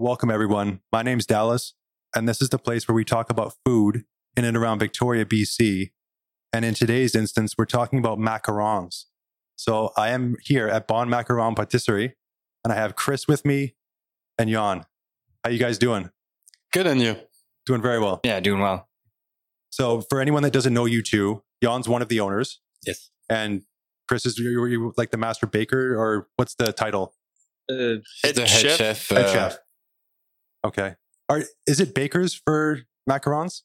Welcome, everyone. My name's Dallas, and this is the place where we talk about food in and around Victoria, BC. And in today's instance, we're talking about macarons. So I am here at Bon Macaron Patisserie, and I have Chris with me and Jan. How you guys doing? Good and you. Doing very well. Yeah, doing well. So for anyone that doesn't know you two, Jan's one of the owners, Yes. and Chris is you, you like the master baker, or what's the title? Uh, He's the head chef. Head uh, chef. Okay. Are is it bakers for macarons?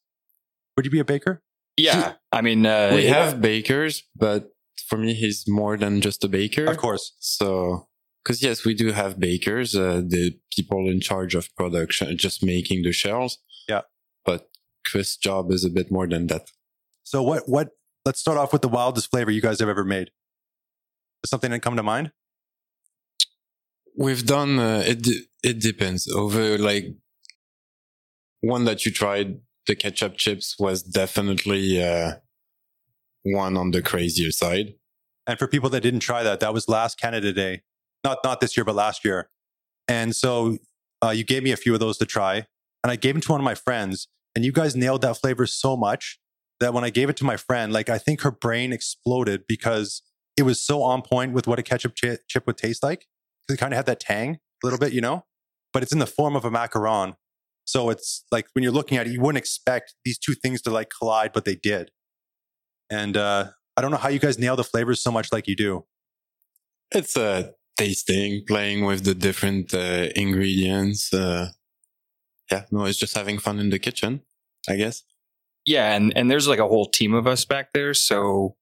Would you be a baker? yeah, I mean, uh, we it- have bakers, but for me, he's more than just a baker. Of course. So, because yes, we do have bakers, uh, the people in charge of production, just making the shells. Yeah. But Chris' job is a bit more than that. So what what let's start off with the wildest flavor you guys have ever made. Does something that come to mind? We've done uh, it. It depends. Over like one that you tried, the ketchup chips was definitely uh, one on the crazier side. And for people that didn't try that, that was last Canada Day. Not not this year, but last year. And so uh, you gave me a few of those to try, and I gave them to one of my friends. And you guys nailed that flavor so much that when I gave it to my friend, like I think her brain exploded because it was so on point with what a ketchup chip would taste like. It kind of had that tang a little bit, you know, but it's in the form of a macaron. So it's like when you're looking at it, you wouldn't expect these two things to like collide, but they did. And uh, I don't know how you guys nail the flavors so much like you do. It's uh, tasting, playing with the different uh, ingredients. Uh, yeah, no, it's just having fun in the kitchen, I guess. yeah, and and there's like a whole team of us back there, so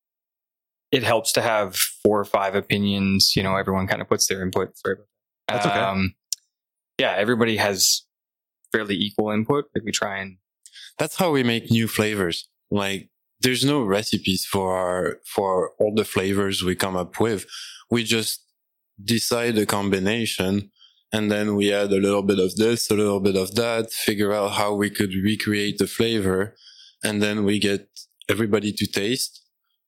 it helps to have four or five opinions. You know, everyone kind of puts their input. Sorry about that. That's okay. Um, yeah, everybody has fairly equal input. Like we try and That's how we make new flavors. Like, there's no recipes for our, for all the flavors we come up with. We just decide a combination and then we add a little bit of this, a little bit of that, figure out how we could recreate the flavor. And then we get everybody to taste.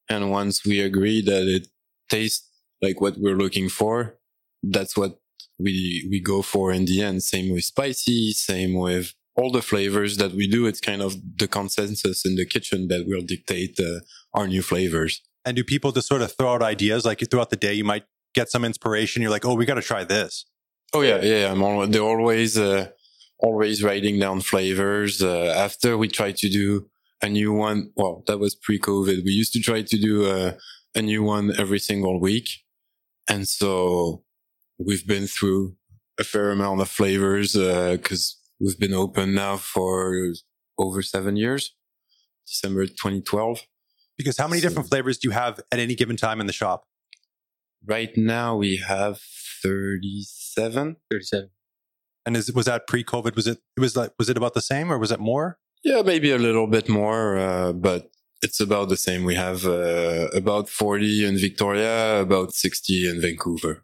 And once we agree that it tastes like what we're looking for, that's what we, we go for in the end. Same with spicy, same with all the flavors that we do. It's kind of the consensus in the kitchen that will dictate uh, our new flavors. And do people just sort of throw out ideas like throughout the day? You might get some inspiration. You're like, oh, we got to try this. Oh yeah, yeah. I'm always, they're always, uh, always writing down flavors. Uh, after we try to do a new one, well, that was pre-COVID. We used to try to do a, a new one every single week. And so we've been through a fair amount of flavors, uh, cause we've been open now for over seven years, December 2012. Because how many So- different flavors do you have at any given time in the shop? Right now we have 37. 37. And is was that pre-COVID? Was it it was like was it about the same or was it more? Yeah, maybe a little bit more, uh, but it's about the same. We have uh, about 40 in Victoria, about 60 in Vancouver.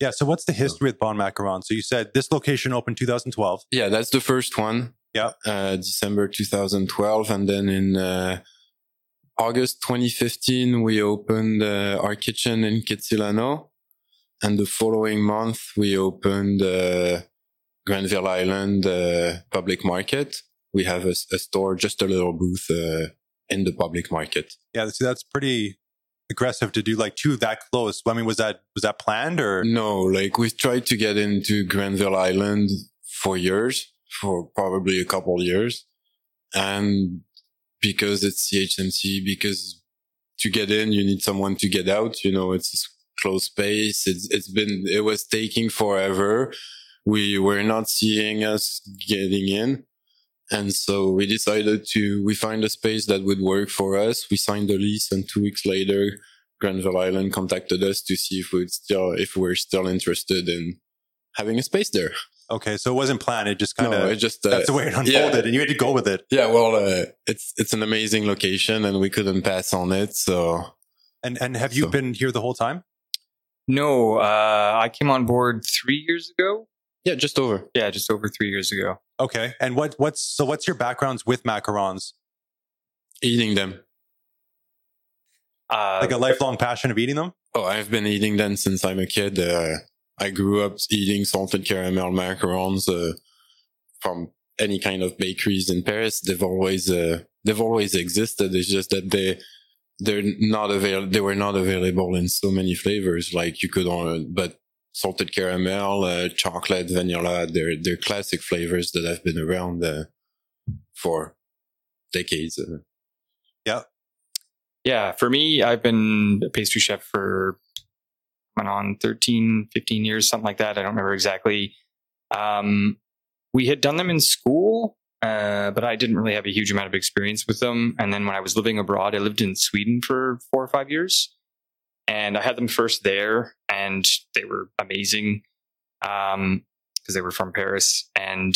Yeah. So what's the history with Bon Macaron? So you said this location opened 2012. Yeah, that's the first one. Yeah. Uh, December 2012. And then in uh, August 2015, we opened uh, our kitchen in Kitsilano. And the following month, we opened uh, Granville Island uh, Public Market. We have a, a store, just a little booth uh, in the public market. Yeah. See, that's pretty aggressive to do like two that close. I mean, was that was that planned or? No, like we've tried to get into Granville Island for years, for probably a couple years. And because it's CHMC, because to get in, you need someone to get out. You know, it's a closed space. It's, it's been, it was taking forever. We were not seeing us getting in. And so we decided to, we find a space that would work for us. We signed the lease and two weeks later, Granville Island contacted us to see if we'd still, if we're still interested in having a space there. Okay. So it wasn't planned. It just kind of no, it just, uh, that's the way it unfolded, yeah. and you had to go with it. yeah, well, uh, it's, it's an amazing location and we couldn't pass on it. So And and have you So- been here the whole time? No, uh, I came on board three years ago. Yeah, just over. Yeah, just over three years ago. Okay. And what what's so what's your backgrounds with macarons? Eating them. Uh, Like a lifelong passion of eating them? Oh, I've been eating them since I'm a kid. Uh, I grew up eating salted caramel macarons. Uh, from any kind of bakeries in Paris. They've always uh, they've always existed. It's just that they they're not avail they were not available in so many flavors. Like you could on but salted caramel, uh, chocolate, vanilla. They're they're classic flavors that have been around uh, for decades. Uh. Yeah. Yeah. For me, I've been a pastry chef for went on 13, 15 years, something like that. I don't remember exactly. Um, we had done them in school, uh, but I didn't really have a huge amount of experience with them. And then when I was living abroad, I lived in Sweden for four or five years. And I had them first there, and they were amazing because um, they were from Paris. And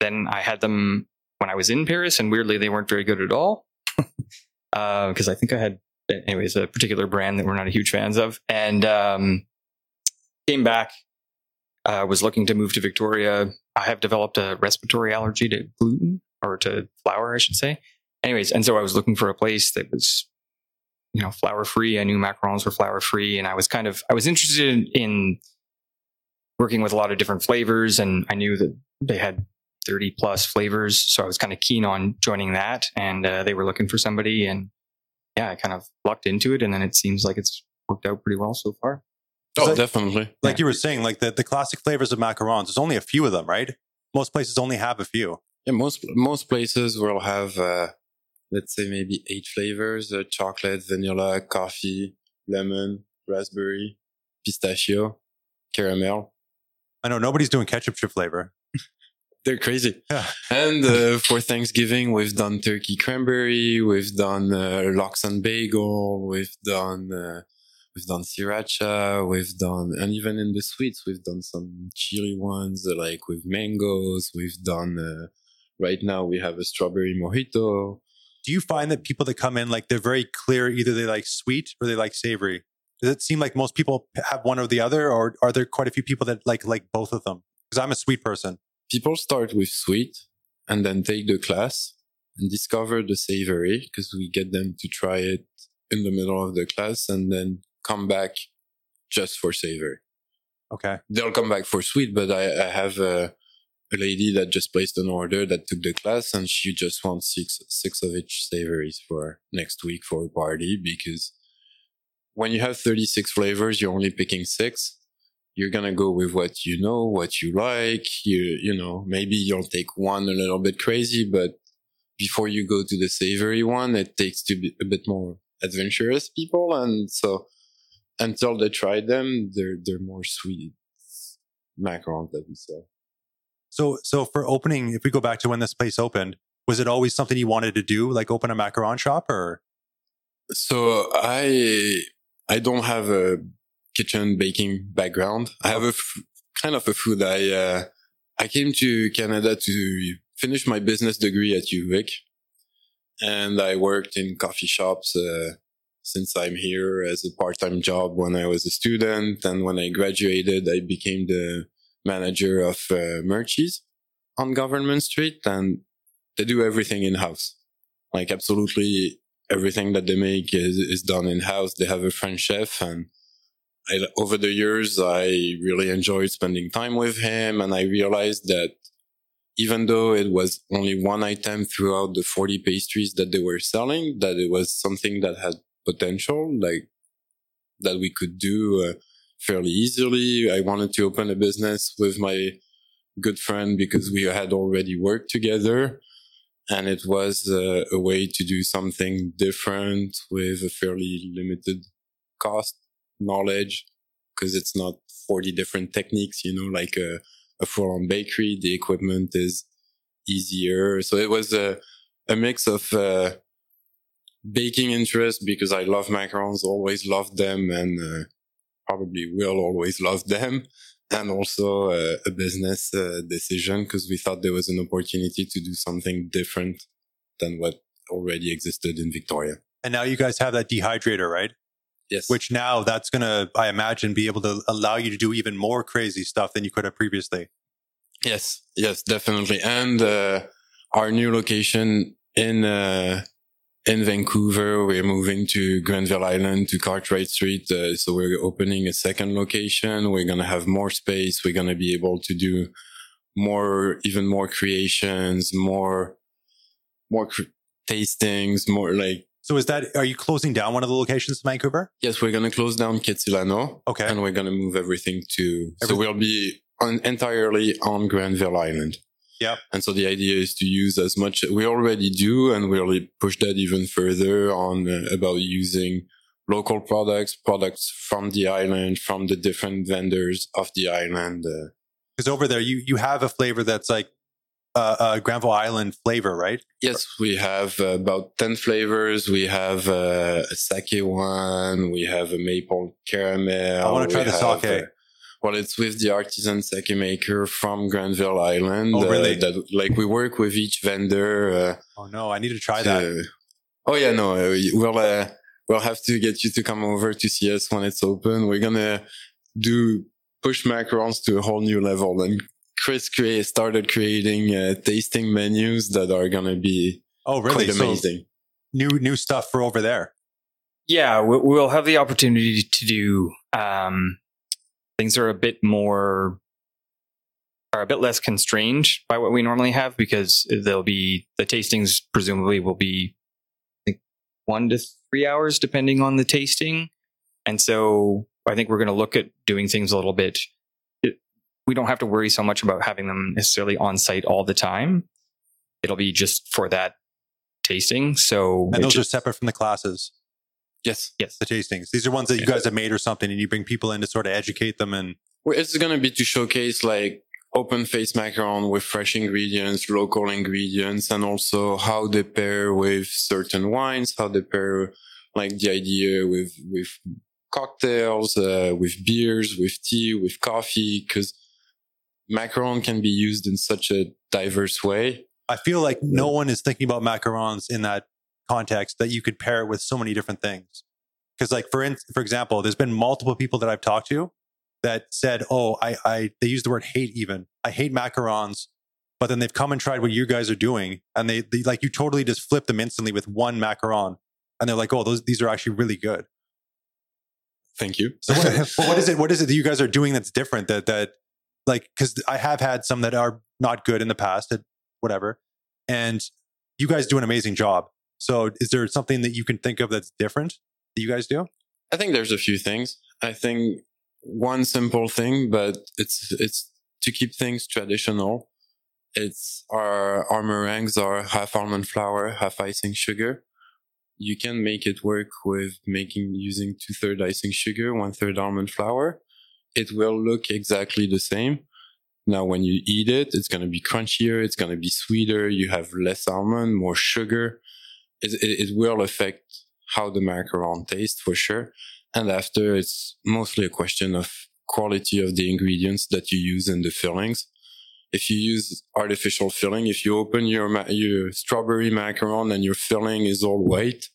then I had them when I was in Paris, and weirdly, they weren't very good at all. Because uh, I think I had, anyways, a particular brand that we're not a huge fans of. And um, came back, uh, was looking to move to Victoria. I have developed a respiratory allergy to gluten or to flour, I should say. Anyways, and so I was looking for a place that was, you know, flour free. I knew macarons were flour free, and I was kind of I was interested in, in working with a lot of different flavors, and I knew that they had 30 plus flavors. So I was kind of keen on joining that. And uh, they were looking for somebody. And yeah, I kind of lucked into it. And then it seems like it's worked out pretty well so far. Oh, like, definitely. Like yeah. you were saying, like the, the classic flavors of macarons, there's only a few of them, right? Most places only have a few. Yeah, most most places will have, uh, let's say, maybe eight flavors: uh, chocolate, vanilla, coffee, lemon, raspberry, pistachio, caramel. I know nobody's doing ketchup chip flavor they're crazy. Yeah. And uh, for Thanksgiving, we've done turkey cranberry, we've done uh, lox and bagel, we've done uh, we've done sriracha, we've done, and even in the sweets, we've done some chili ones like with mangoes. We've done uh, right now we have a strawberry mojito. Do you find that people that come in like they're very clear, either they like sweet or they like savory? Does it seem like most people have one or the other, or are there quite a few people that like like both of them? Because I'm a sweet person people start with sweet and then take the class and discover the savory because we get them to try it in the middle of the class and then come back just for savory. Okay. They'll come back for sweet, but I, I have a, lady that just placed an order that took the class and she just wants six, six of each savories for next week for a party because when you have 36 flavors, you're only picking six you're to go with what you know, what you like. You, you know, maybe you'll take one a little bit crazy, but before you go to the savory one, it takes to be a bit more adventurous people. And so until they try them, they're, they're more sweet macarons that we sell. So, so for opening, if we go back to when this place opened, was it always something you wanted to do, like open a macaron shop or? So I, I don't have a kitchen baking background. I have a f- kind of a food. I uh, I came to Canada to finish my business degree at UVic, and I worked in coffee shops uh, since I'm here as a part-time job when I was a student, and when I graduated, I became the manager of uh, Murchie's on Government Street, and they do everything in house, like absolutely everything that they make is, is done in house. They have a French chef and I, over the years, I really enjoyed spending time with him. And I realized that even though it was only one item throughout the 40 pastries that they were selling, that it was something that had potential, like that we could do uh, fairly easily. I wanted to open a business with my good friend because we had already worked together. And it was uh, a way to do something different with a fairly limited cost knowledge because it's not 40 different techniques, you know, like a, a full on bakery. The equipment is easier. So it was a, a mix of, uh, baking interest because I love macarons, always loved them and, uh, probably will always love them. And also uh, a business uh, decision because we thought there was an opportunity to do something different than what already existed in Victoria. And now you guys have that dehydrator, right? Yes. Which now that's going to, I imagine, be able to allow you to do even more crazy stuff than you could have previously. Yes. Yes, definitely. And, uh, our new location in, uh, in Vancouver, we're moving to Granville Island to Cartwright Street. Uh, so we're opening a second location. We're going to have more space. We're going to be able to do more, even more creations, more, more cr- tastings, more like, So is that are you closing down one of the locations in Vancouver? yes, we're going to close down Kitsilano Okay. and we're going to move everything to, so we'll be on, entirely on Granville Island. Yep. And so the idea is to use as much, we already do, and we'll push that even further on uh, about using local products, products from the island, from the different vendors of the island. Uh, Because over there you you have a flavor that's like uh, uh Granville Island flavor, right? yes, we have uh, about 10 flavors. We have uh, a sake one. We have a maple caramel. I wanna try the have, sake. Uh, well, it's with the artisan sake maker from Granville Island. Oh, really? Uh, that, like we work with each vendor. Uh, Oh no, I need to try that. oh yeah, no, uh, we'll uh, we'll have to get you to come over to see us when it's open. We're gonna do push macarons to a whole new level. And Chris crea- started creating uh, tasting menus that are gonna be Oh really? quite So amazing. new new stuff for over there. Yeah, we- we'll have the opportunity to do um, things are a bit more are a bit less constrained by what we normally have because there'll be the tastings presumably will be think one to three hours depending on the tasting, and so I think we're going to look at doing things a little bit. It, we don't have to worry so much about having them necessarily on site all the time. It'll be just for that tasting. So And those are separate from the classes, Yes, yes, the tastings. These are ones that you guys have made or something, and you bring people in to sort of educate them. And Well, it's gonna be to showcase like open face macaron with fresh ingredients, local ingredients, and also how they pair with certain wines, how they pair like the idea with with cocktails, uh, with beers, with tea, with coffee, because macaron can be used in such a diverse way. I feel like no one is thinking about macarons in that context that you could pair it with so many different things. Because, like for in, for example, there's been multiple people that I've talked to that said, "Oh, I, I," they use the word hate. Even I hate macarons, but then they've come and tried what you guys are doing, and they, they like you totally just flip them instantly with one macaron, and they're like, "Oh, those these are actually really good." Thank you. So what, what is it? What is it that you guys are doing that's different? That that like because I have had some that are not good in the past, at whatever, and you guys do an amazing job. So is there something that you can think of that's different that you guys do? I think there's a few things. I think one simple thing, but it's it's to keep things traditional. It's our our meringues are half almond flour, half icing sugar. You can make it work with making using two third icing sugar, one third almond flour. It will look exactly the same. Now, when you eat it, it's going to be crunchier. It's going to be sweeter. You have less almond, more sugar. It, it, will affect how the macaron tastes for sure. And after, it's mostly a question of quality of the ingredients that you use in the fillings. If you use artificial filling, if you open your ma- your strawberry macaron and your filling is all white,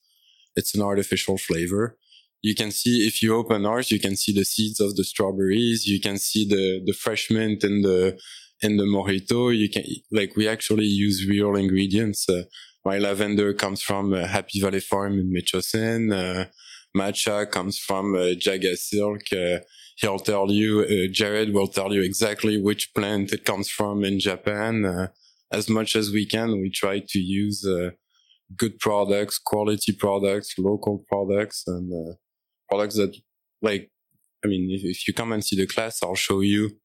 it's an artificial flavor. You can see if you open ours, you can see the seeds of the strawberries. You can see the the fresh mint in the in the mojito. You can like we actually use real ingredients. Uh, my lavender comes from uh, Happy Valley Farm in Metchosin. Uh, matcha comes from uh, JagaSilk. Uh, he'll tell you, uh, Jared will tell you exactly which plant it comes from in Japan. Uh, as much as we can, we try to use good products, quality products, local products, and products that, like, I mean, if, if you come and see the class, I'll show you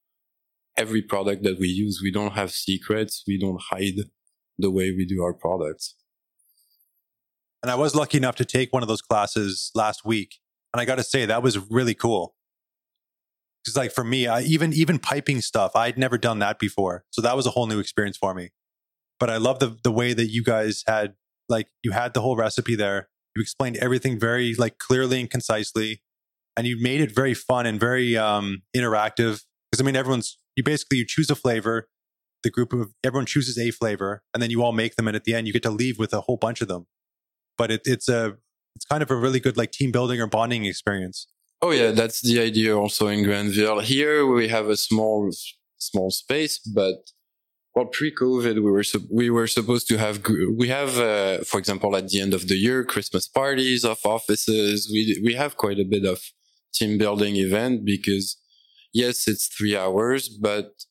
every product that we use. We don't have secrets. We don't hide the way we do our products. And I was lucky enough to take one of those classes last week, and I got to say that was really cool. Because like for me, I, even even piping stuff, I'd never done that before, so that was a whole new experience for me. But I love the the way that you guys had like you had the whole recipe there. You explained everything very like clearly and concisely, and you made it very fun and very um, interactive. Because I mean, everyone's you basically you choose a flavor, the group of everyone chooses a flavor, and then you all make them, and at the end you get to leave with a whole bunch of them. But it, it's a it's kind of a really good like team building or bonding experience. Oh yeah, that's the idea also in Granville. Here we have a small small space, but well, pre-COVID we were we were supposed to have we have uh, for example at the end of the year Christmas parties of offices. We we have quite a bit of team building event because yes, it's three hours, but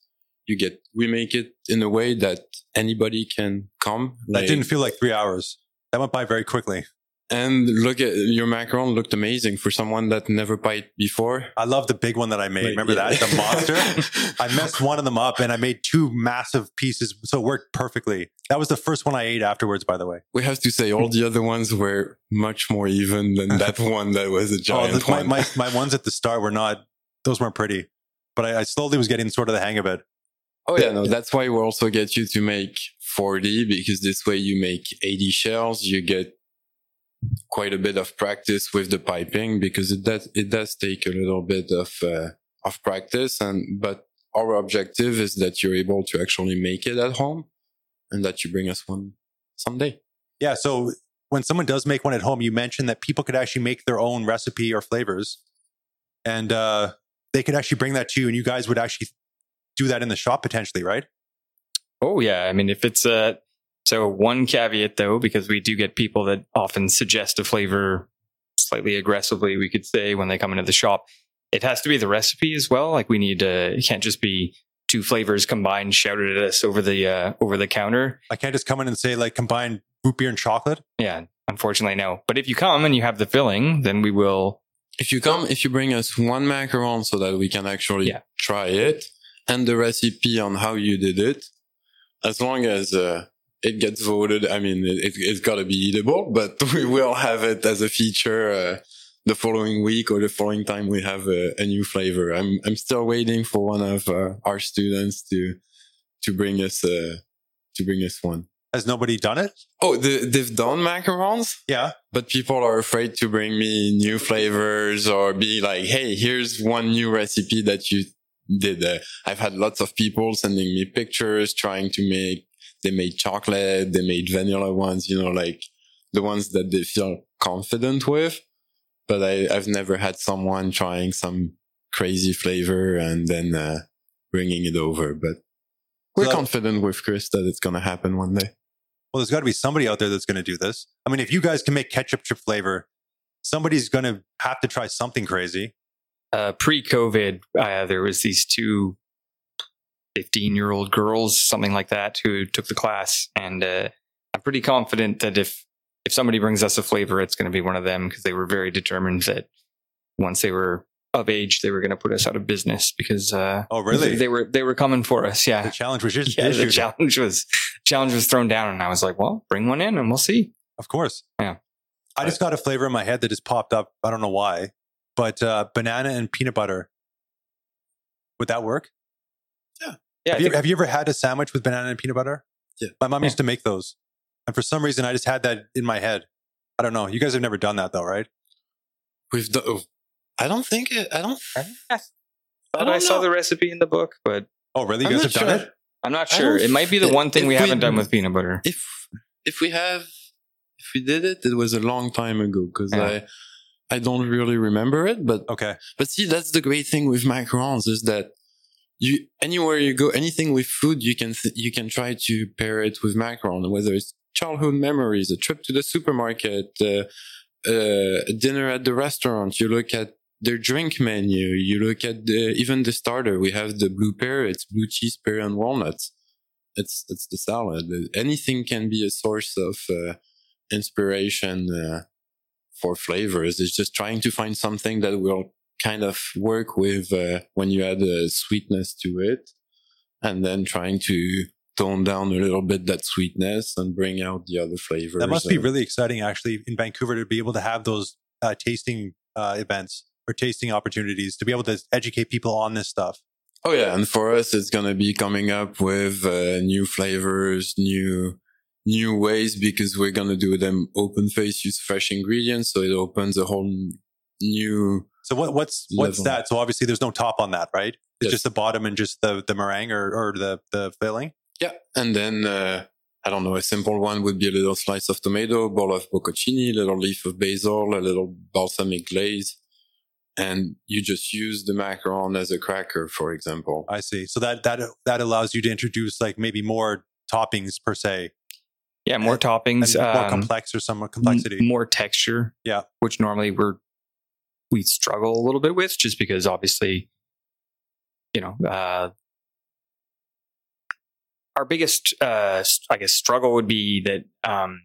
You get we make it in a way that anybody can come. That like- didn't feel like three hours. That went by very quickly. and look at your macaron looked amazing for someone that never piped before. I love the big one that I made. Like, Remember yeah. that? The monster? I messed one of them up and I made two massive pieces. So it worked perfectly. That was the first one I ate afterwards, by the way. we have to say all the other ones were much more even than that one that was a Oh, giant the- my, my, my ones at the start were not, those weren't pretty. But I, I slowly was getting sort of the hang of it. Oh yeah, no, that's why we also get you to make 40 because this way you make 80 shells. You get quite a bit of practice with the piping because it does, it does take a little bit of, uh, of practice. And, but our objective is that you're able to actually make it at home and that you bring us one someday. Yeah. So when someone does make one at home, you mentioned that people could actually make their own recipe or flavors and uh, they could actually bring that to you and you guys would actually do that in the shop potentially, right? Oh yeah, I mean if it's a so one caveat though, because we do get people that often suggest a flavor slightly aggressively, we could say when they come into the shop, it has to be the recipe as well. Like we need to, it can't just be two flavors combined shouted at us over the uh, over the counter. I can't just come in and say like combine root beer and chocolate. Yeah, unfortunately no. But if you come and you have the filling, then we will. If you come, if you bring us one macaron so that we can actually Yeah. try it and the recipe on how you did it, as long as uh, it gets voted, I mean, it, it's got to be eatable, but we will have it as a feature uh, the following week or the following time we have a, a new flavor. I'm I'm still waiting for one of uh, our students to to bring us uh, to bring us one. Has nobody done it? Oh, the, they've done macarons Yeah. but people are afraid to bring me new flavors or be like, Hey, here's one new recipe that you did. Uh, I've had lots of people sending me pictures trying to make, they made chocolate, they made vanilla ones, you know, like the ones that they feel confident with. But I, I've never had someone trying some crazy flavor and then, uh, bringing it over. But we're So confident with Chris that it's going to happen one day. Well, there's got to be somebody out there that's going to do this. I mean, if you guys can make ketchup chip flavor, somebody's going to have to try something crazy. Uh, pre-COVID, uh, there was these two 15-year-old girls, something like that, who took the class, and uh, I'm pretty confident that if if somebody brings us a flavor, it's going to be one of them because they were very determined that once they were of age, they were going to put us out of business because uh, Oh, really? they were they were coming for us. The Yeah, challenge was just yeah. The challenge was challenge was thrown down, and I was like, well, bring one in, and we'll see. Of course. Yeah. I just got a flavor in my head that just popped up. I don't know why, but uh, banana and peanut butter. Would that work? Yeah, I Have you, have you ever had a sandwich with banana and peanut butter? Yeah. My mom Yeah. used to make those. And for some reason, I just had that in my head. I don't know. You guys have never done that though, right? We've done, oh, I don't think it, I don't, I I thought don't I saw the recipe in the book, but Oh, really? You I'm guys not have done sure. it? I'm not sure. It might be the f- one thing we we- haven't done with peanut butter. if if we have if we did it it was a long time ago because Yeah. i i don't really remember it but Okay. but see that's the great thing with macarons is that you anywhere you go anything with food you can th- you can try to pair it with macaron whether it's childhood memories a trip to the supermarket uh, uh, a dinner at the restaurant you look at their drink menu you look at the even the starter we have the blue pear it's blue cheese pear and walnuts it's it's the salad. Anything can be a source of uh, inspiration uh, for flavors. It's just trying to find something that will kind of work with uh, when you add a sweetness to it, and then trying to tone down a little bit that sweetness and bring out the other flavors. That must be Uh, really exciting, actually, in Vancouver to be able to have those uh, tasting uh, events or tasting opportunities to be able to educate people on this stuff. Oh yeah, and for us, it's gonna be coming up with uh, new flavors, new new ways because we're gonna do them open face, use fresh ingredients, so it opens a whole new. So what, what's what's Level. that? So obviously, there's no top on that, right? It's Yes. just the bottom and just the the meringue or, or the the filling. Yeah, and then uh, I don't know, a simple one would be a little slice of tomato, bowl of bocconcini, a little leaf of basil, a little balsamic glaze, and you just use the macaron as a cracker, for example. I see. So that that that allows you to introduce like maybe more toppings per se, Yeah, more and- toppings, and more um, complex or some more complexity. m- more texture. Yeah. which normally we're we struggle a little bit with, just because obviously, you know, uh, our biggest, uh, I guess, struggle would be that um,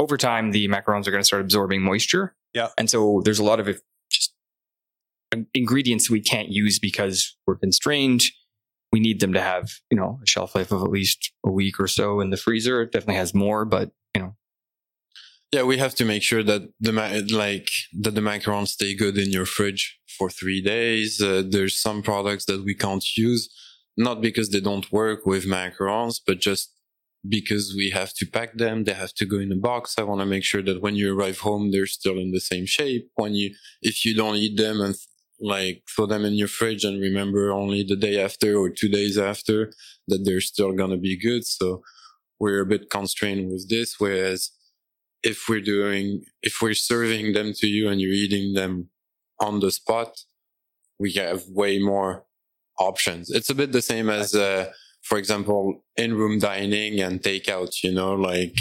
over time the macarons are going to start absorbing moisture. Yeah. and so there's a lot of just ingredients we can't use because we're constrained. We need them to have, you know, a shelf life of at least a week or so in the freezer. It definitely has more, but you know, Yeah, we have to make sure that the like that the macarons stay good in your fridge for three days. Uh, there's some products that we can't use, not because they don't work with macarons, but just because we have to pack them. They have to go in a box. I want to make sure that when you arrive home, they're still in the same shape. When you, if you don't eat them and like throw them in your fridge and remember only the day after or two days after that they're still gonna be good. So we're a bit constrained with this. Whereas if we're doing, if we're serving them to you and you're eating them on the spot, we have way more options. It's a bit the same as, uh, for example, in-room dining and takeout, you know, like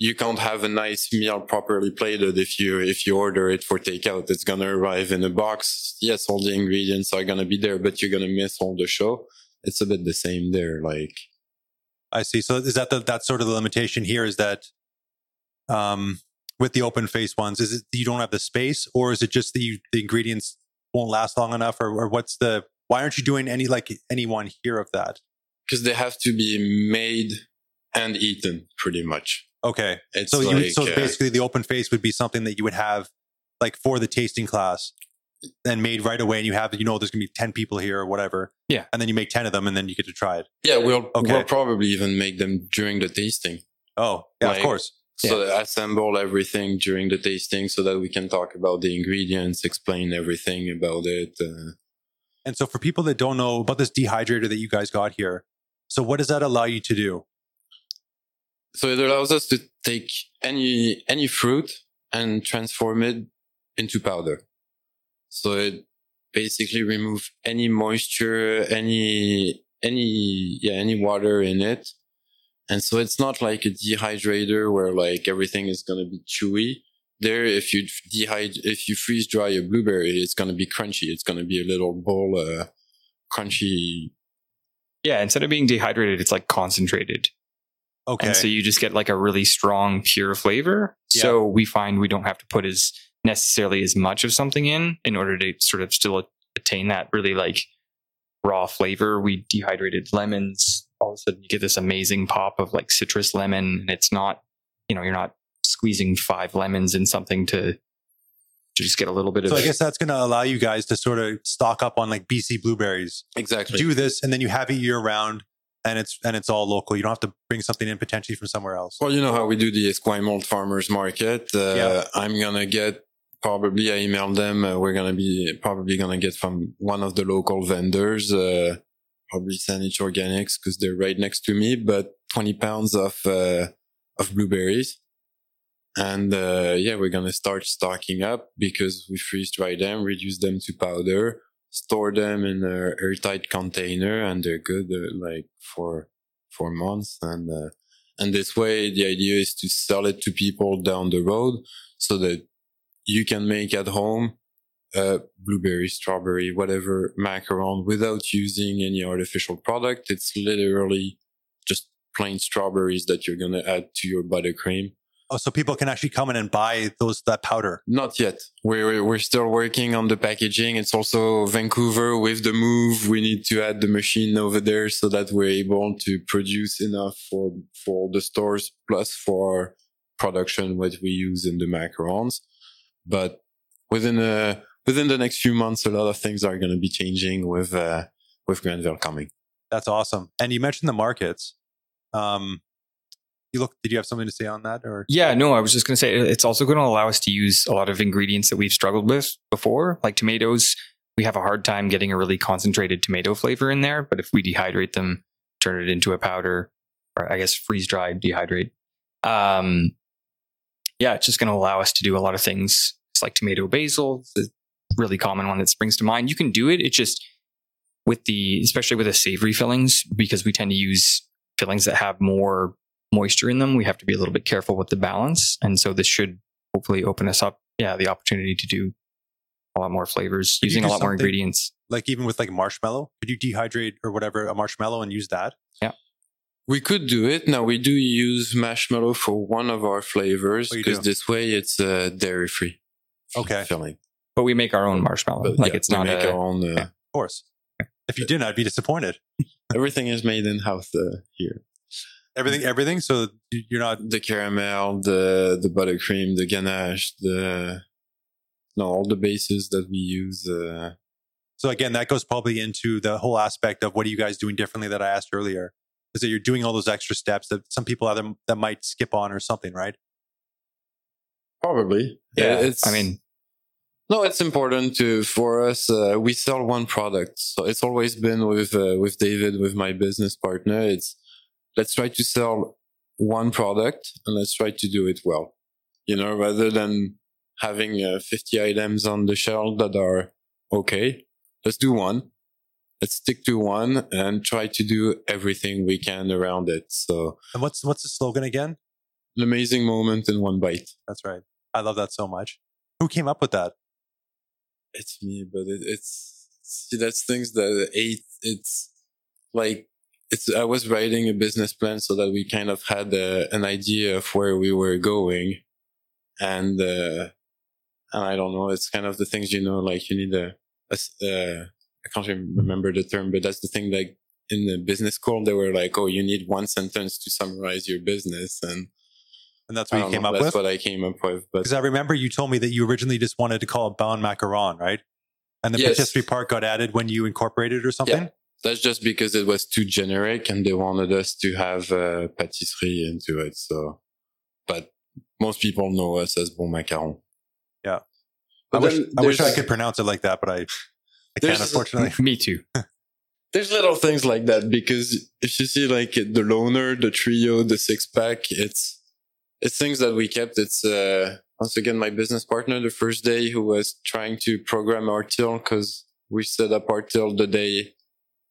you can't have a nice meal properly plated if you, if you order it for takeout. It's going to arrive in a box. Yes, all the ingredients are going to be there, but you're going to miss all the show. It's a bit the same there. Like, I see. So is that the, that's sort of the limitation here is that um, with the open face ones, is it you don't have the space or is it just you, the ingredients won't last long enough or, or what's the, why aren't you doing any, like anyone here of that? because they have to be made and eaten pretty much. Okay. It's So like, you, so uh, basically the open face would be something that you would have like for the tasting class and made right away and you have, you know, there's going to be 10 people here or whatever. Yeah. And then you make 10 of them and then you get to try it. yeah, we'll Okay. we'll probably even make them during the tasting. Oh, yeah, Like- of course. So assemble everything during the tasting so that we can talk about the ingredients, explain everything about it. Uh, And so for people that don't know about this dehydrator that you guys got here, so what does that allow you to do? So it allows us to take any any fruit and transform it into powder. So it basically remove any moisture, any any yeah any water in it, and so it's not like a dehydrator where like everything is gonna be chewy. There, if you dehydrate, if you freeze dry a blueberry, it's gonna be crunchy. It's gonna be a little bowl, uh, crunchy. yeah, instead of being dehydrated, it's like concentrated. Okay. And so you just get like a really strong, pure flavor. Yeah. So we find we don't have to put as necessarily as much of something in in order to sort of still attain that really like raw flavor. We dehydrated lemons. All of a sudden you get this amazing pop of like citrus lemon. And it's not, you know, you're not squeezing five lemons in something to to just get a little bit of so I guess that's going to allow you guys to sort of stock up on like BC blueberries. Exactly. Do this and then you have it year round and it's and it's all local. You don't have to bring something in potentially from somewhere else. Well, you know how we do the Esquimalt Farmers Market. Uh, Yeah. I'm gonna get probably I emailed them. Uh, we're gonna be probably gonna get from one of the local vendors, uh, probably Saanich Organics because they're right next to me. But 20 pounds of uh, of blueberries, and uh, yeah, we're gonna start stocking up because we freeze dry them, reduce them to powder, store them in a airtight container, and they're good uh, like for for months and. Uh, and this way, the idea is to sell it to people down the road so that you can make at home uh, blueberry, strawberry, whatever macaron without using any artificial product. It's literally just plain strawberries that you're going to add to your buttercream. Oh, so people can actually come in and buy those that powder. Not yet. We're we're still working on the packaging. It's also Vancouver with the move. We need to add the machine over there so that we're able to produce enough for for the stores plus for production what we use in the macarons. But within a within the next few months, a lot of things are going to be changing with uh, with Granville coming. That's awesome. And you mentioned the markets. Um, you look. Did you have something to say on that, or Yeah, no, I was just going to say it's also going to allow us to use a lot of ingredients that we've struggled with before, like tomatoes. We have a hard time getting a really concentrated tomato flavor in there, but if we dehydrate them, turn it into a powder, or I guess freeze dry, dehydrate. Um, yeah, it's just going to allow us to do a lot of things. It's like tomato basil, a really common one that springs to mind. You can do it. It's just with the, especially with the savory fillings, because we tend to use fillings that have more moisture in them, we have to be a little bit careful with the balance. And so this should hopefully open us up, yeah, the opportunity to do a lot more flavors Could using a lot more ingredients. Like even with like marshmallow, could you dehydrate or whatever a marshmallow and use that? Yeah. We could do it. Now we do use marshmallow for one of our flavors Oh, because do? this way it's uh, dairy free. Okay. Filling. But we make our own marshmallow. But like yeah, it's not make a, our own. Uh, Of course. If you didn't, I'd be disappointed. everything is made in house uh, here. Everything, everything. So you- you're not. The caramel, the the buttercream, the ganache, the no, all the bases that we use. Uh, So again, that goes probably into the whole aspect of what are you guys doing differently that I asked earlier, is that you're doing all those extra steps that some people either that might skip on or something, right? probably. yeah. It's. I mean, No, it's important to for us. Uh, we sell one product, so it's always been with uh, with David, with my business partner. It's let's try to sell one product and let's try to do it well. You know, rather than having uh, 50 items on the shelf that are okay, let's do one. Let's stick to one and try to do everything we can around it. So, And what's what's the slogan again? an amazing moment in one bite. That's right. I love that so much. Who came up with that? it's me, but it, it's see that's things that eight. It's like it's. I was writing a business plan so that we kind of had a, an idea of where we were going, and uh, and I don't know. It's kind of the things you know, like you need a. a uh, I can't even remember the term, but that's the thing. Like in the business school, they were like, "Oh, you need one sentence to summarize your business," and And that's what you came know, up that's with. what I came up with. Because I remember you told me that you originally just wanted to call it Bound Macaron, right? And the Yes. patisserie part got added when you incorporated or something. That's just because it was too generic and they wanted us to have uh, patisserie into it. So, but most people know us as Bon Macaron. Yeah. But I wish I wish I could pronounce it like that, but I I can't unfortunately. me too. There's little things like that because if you see like the loner, the trio, the six pack, it's it's things that we kept. It's uh once again my business partner the first day who was trying to program our till because we set up our till the day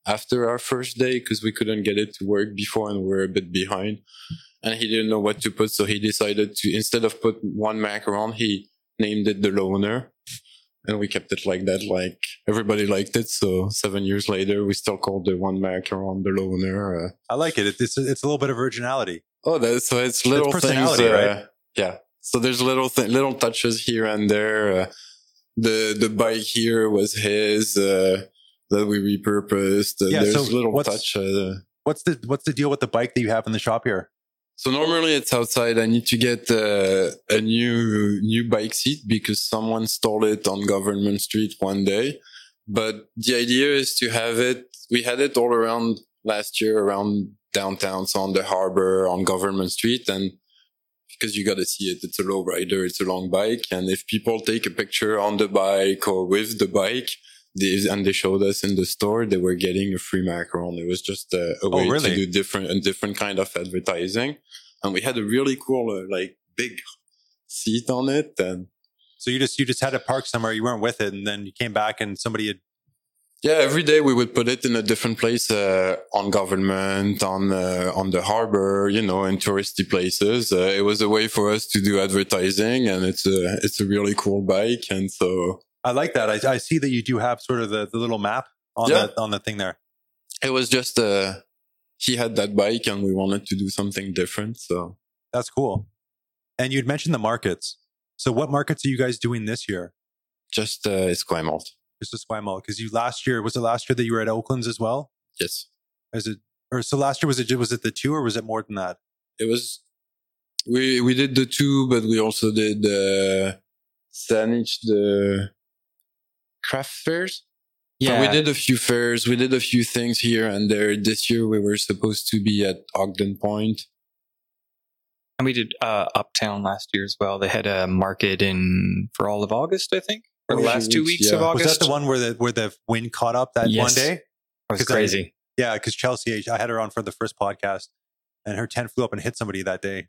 after our first day because we couldn't get it to work before and we were a bit behind. And he didn't know what to put, so he decided to instead of put one macaron, he named it the loner. And we kept it like that, like everybody liked it. So seven years later, we still call the one macaron the loner. Uh, I like it. It- It's it's a little bit of originality. oh, that's so it's little things. uh, right? Yeah. So there's little th- little touches here and there. Uh, the the bike here was his uh, that we repurposed. Uh, Yeah, there's so little what's- touch. Uh, What's the what's the deal with the bike that you have in the shop here? So normally it's outside. I need to get uh, a new new bike seat because someone stole it on Government Street one day. But the idea is to have it. We had it all around last year around downtown, so on the harbor, on Government Street, and because you got to see it, it's a low rider, it's a long bike, and if people take a picture on the bike or with the bike. They, and they showed us in the store they were getting a free macaron. It was just a, a Oh, way really? to do different a different kind of advertising and we had a really cool uh, like big seat on it and So you just you just had it parked somewhere. You weren't with it, and then you came back and somebody had. yeah every day we would put it in a different place uh, on government on uh, on the harbor you know in touristy places uh, it was a way for us to do advertising and it's a it's a really cool bike and so I like that. I, I see that you do have sort of the, the little map on Yeah. the on the thing there. it was just uh he had that bike and we wanted to do something different so That's cool. And you'd mentioned the markets. So what markets are you guys doing this year? just uh Esquimalt. Just Esquimalt, because you last year was it last year that you were at Oakland's as well? yes Is it or so last year was it was it the two or was it more than that? it was we we did the two, but we also did uh Saanich the craft fairs. So Yeah, we did a few fairs, we did a few things here and there. This year we were supposed to be at Ogden Point. and we did uh, Uptown last year as well. They had a market in for all of August, I think, or the last two weeks, weeks of. August. Was that the one where the where the wind caught up that Yes. one day? It was 'Cause I- crazy. Yeah, because Chelsea, I had her on for the first podcast, and her tent flew up and hit somebody that day.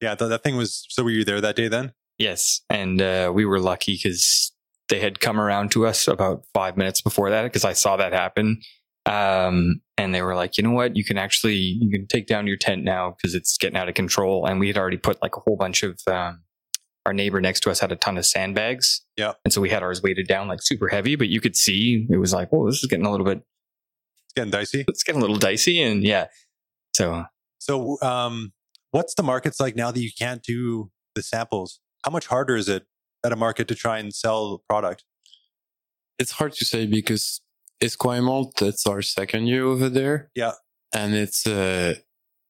Yeah, th- that thing was. So were you there that day then? Yes, and uh, we were lucky because they had come around to us about five minutes before that because I saw that happen, um, and they were like, "You know what? You can actually you can take down your tent now because it's getting out of control." And we had already put like a whole bunch of um, our neighbor next to us had a ton of sandbags. Yeah. And so we had ours weighted down like super heavy, but you could see it was like, oh, this is getting a little bit, It's getting dicey. it's getting a little dicey. And yeah. So So, um, what's the markets like now that you can't do the samples? How much harder is it at a market to try and sell the product? it's hard to say because Esquimalt, that's our second year over there. Yeah. And it's a,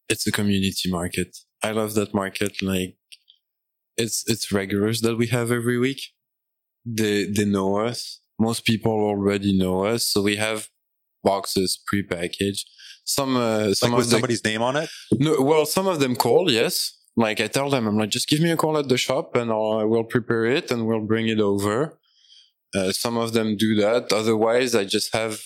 it's a community market. I love that market. Like it's, it's regulars that we have every week. They, they know us. Most people already know us. So we have boxes prepackaged. Some, uh, some Like with of the, somebody's name on it? no, well, some of them call, yes. Like I tell them, I'm like, just give me a call at the shop and I'll, we'll prepare it and we'll bring it over. Uh, some of them do that. Otherwise, I just have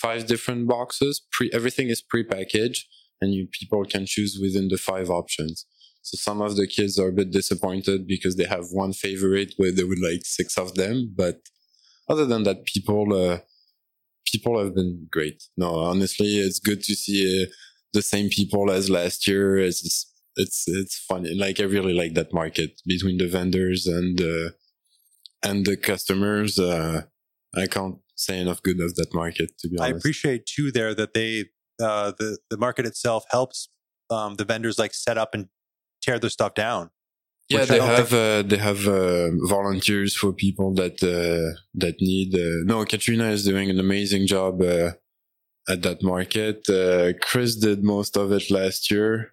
five different boxes. Pre, everything is pre-packaged and you people can choose within the five options. So some of the kids are a bit disappointed because they have one favorite where they would like six of them. But other than that, people, uh, people have been great. No, honestly, it's good to see, uh, the same people as last year. It's it's it's funny. Like I really like that market between the vendors and uh, and the customers. Uh, I can't say enough good of that market. To be honest, I appreciate too there that they, uh, the, the market itself helps, um, the vendors like set up and tear their stuff down. yeah, I they have uh, they have uh, volunteers for people that uh, that need. Uh, no, Katrina is doing an amazing job uh, at that market. Uh, Chris did most of it last year.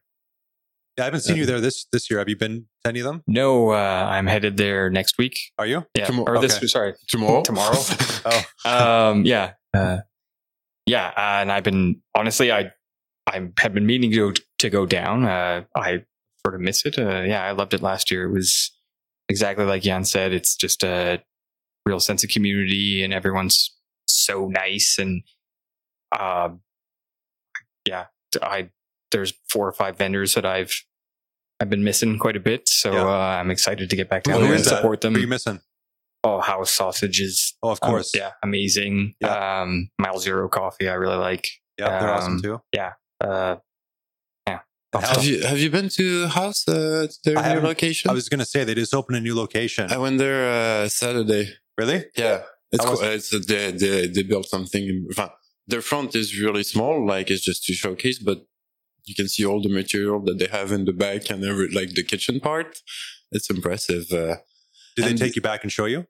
Yeah, I haven't seen Yeah. you there this, this year. Have you been to any of them? no, uh, I'm headed there next week. Are you? Yeah. Tomorrow- or this, okay. sorry, Tomorrow, Tomorrow? Oh, um, yeah, uh, yeah, uh, and I've been honestly, I I have been meaning to go to go down. Uh, I sort of miss it. Uh, yeah, I loved it last year. It was exactly like Jan said. It's just a real sense of community, and everyone's so nice. And uh, yeah, I there's four or five vendors that I've I've been missing quite a bit. So Yeah. uh, I'm excited to get back who down there and is that? support them. Who are you missing? Oh, house sausages. Oh, of Um, course. yeah, amazing. Um, Mile Zero coffee, I really like. Yeah, they're awesome Um, too. Uh, yeah. And have you have you been to House uh, their I new location? I was going to say they just opened a new location. I went there uh, Saturday. really? Yeah, it's cool. It's uh, they, they they built something. enfin, Their front is really small, like it's just to showcase, but you can see all the material that they have in the back and every, like the kitchen part. It's impressive. Uh, Did they take you back and show you?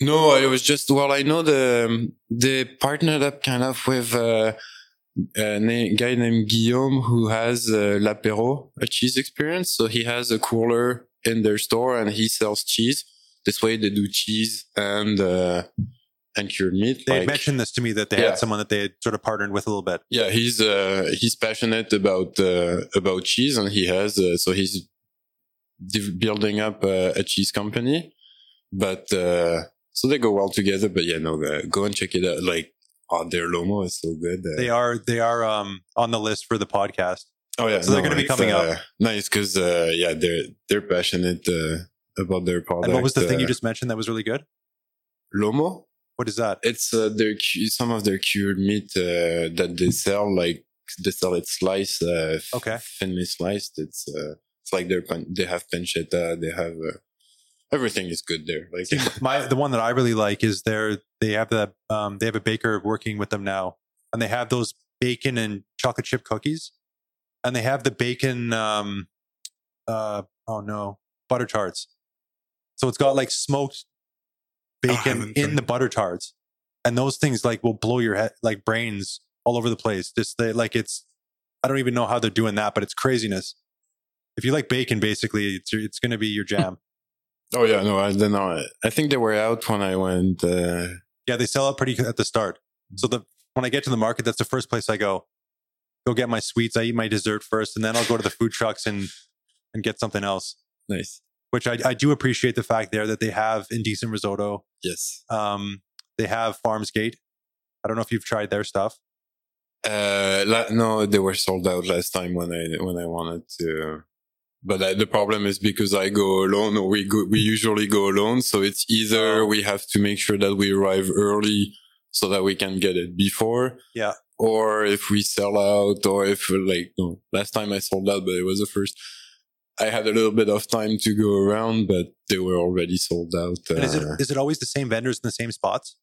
no, it was just well, I know the um, they partnered up kind of with uh, a na- guy named Guillaume who has uh, l'apéro, a cheese experience. So he has a cooler in their store and he sells cheese. This way they do cheese and uh, and cured meat. They like- mentioned this to me that they Yeah. had someone that they had sort of partnered with a little bit. yeah, he's uh, he's passionate about uh, about cheese and he has uh, so he's div- building up uh, a cheese company. But uh, so they go well together. But yeah, no, uh, go and check it out. Like, oh, their Lomo is so good. Uh, They are they are um on the list for the podcast. oh yeah, so they're gonna be it's, coming up. uh, Nice because uh, yeah, they're they're passionate uh, about their product. And what was the thing you just mentioned that was really good? Lomo? What is that? It's uh, their some of their cured meat uh, that they sell. Like they sell it sliced, uh, Okay. thinly sliced. It's uh, it's like their pan- they have pancetta. They have uh, everything is good there. Like See, my the one that I really like is their they have the um they have a baker working with them now, and they have those bacon and chocolate chip cookies, and they have the bacon um uh oh no butter tarts. So it's got like smoked bacon haven't in tried. the butter tarts, and those things like will blow your head like brains all over the place. Just they like it's I don't even know how they're doing that, but it's craziness. If you like bacon, basically, it's your, it's going to be your jam. oh yeah, no, I don't know. I think they were out when I went. Uh, Yeah, they sell out pretty at the start. So the when I get to the market, that's the first place I go. Go get my sweets. I eat my dessert first, and then I'll go to the food trucks and and get something else. nice. Which I, I do appreciate the fact there that they have indecent risotto. Yes. Um, they have Farms Gate. I don't know if you've tried their stuff. Uh, la- no, they were sold out last time when I when I wanted to. But the problem is because I go alone, or we go, we usually go alone. So it's either Oh. we have to make sure that we arrive early so that we can get it before. Yeah. Or if we sell out, or if like no, last time I sold out, but it was the first. I had a little bit of time to go around, but they were already sold out. And is it Uh, it always the same vendors in the same spots?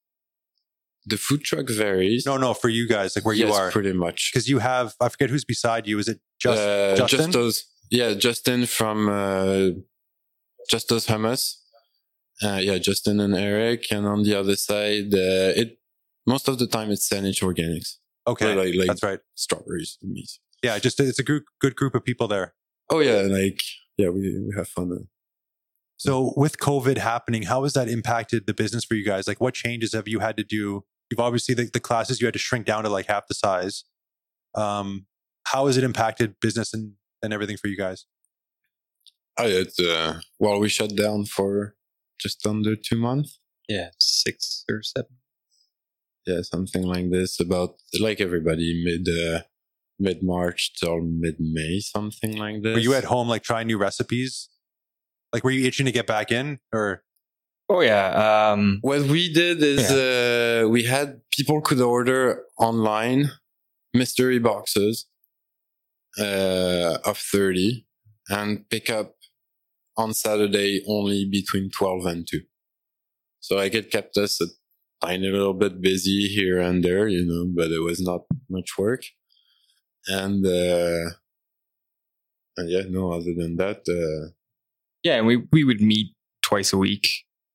the food truck varies. No, no, for you guys, like where you are, pretty much. because you have I forget who's beside you. Is it just uh, Justin? Just those, yeah, Justin from uh, Just Those Hummus. Uh, yeah, Justin and Eric, and on the other side, uh, it most of the time it's Saanich Organics, okay? like, like That's right. strawberries meat. Yeah, just it's a group, good group of people there. Oh yeah, like yeah, we we have fun. uh, So with COVID happening, how has that impacted the business for you guys? Like what changes have you had to do? You've obviously the, the classes you had to shrink down to like half the size. Um, how has it impacted business and, and everything for you guys? Oh yeah, it's, uh, well, we shut down for just under two months. Yeah, six or seven. Yeah, something like this. About like everybody, mid uh, mid March till mid May, something like this. Were you at home like trying new recipes? Like were you itching to get back in or Oh yeah. Um, What we did is uh, we had people could order online mystery boxes uh, of 30 and pick up on Saturday only between 12 and 2. So like it kept us a tiny little bit busy here and there, you know, but it was not much work. And, uh, and yeah, no, other than that, uh, yeah, and we we would meet twice a week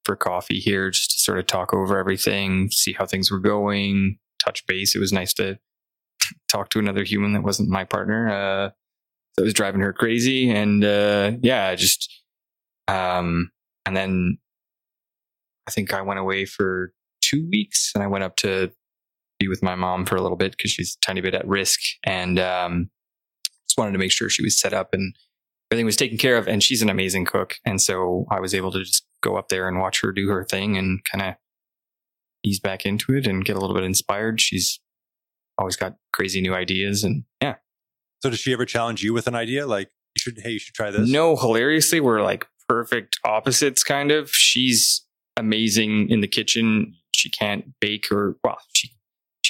for coffee here, just to sort of talk over everything, see how things were going, touch base. It was nice to talk to another human that wasn't my partner. Uh, that was driving her crazy, and uh, yeah, just um, and then I think I went away for two weeks, and I went up to be with my mom for a little bit because she's a tiny bit at risk, and um, just wanted to make sure she was set up and everything was taken care of. And she's an amazing cook. And so i was able to just go up there and watch her do her thing and kind of ease back into it and get a little bit inspired. She's always got crazy new ideas and yeah. So does she ever challenge you with an idea? Like you should hey, you should try this? no hilariously we're like perfect opposites kind of. She's amazing in the kitchen. She can't bake or well she she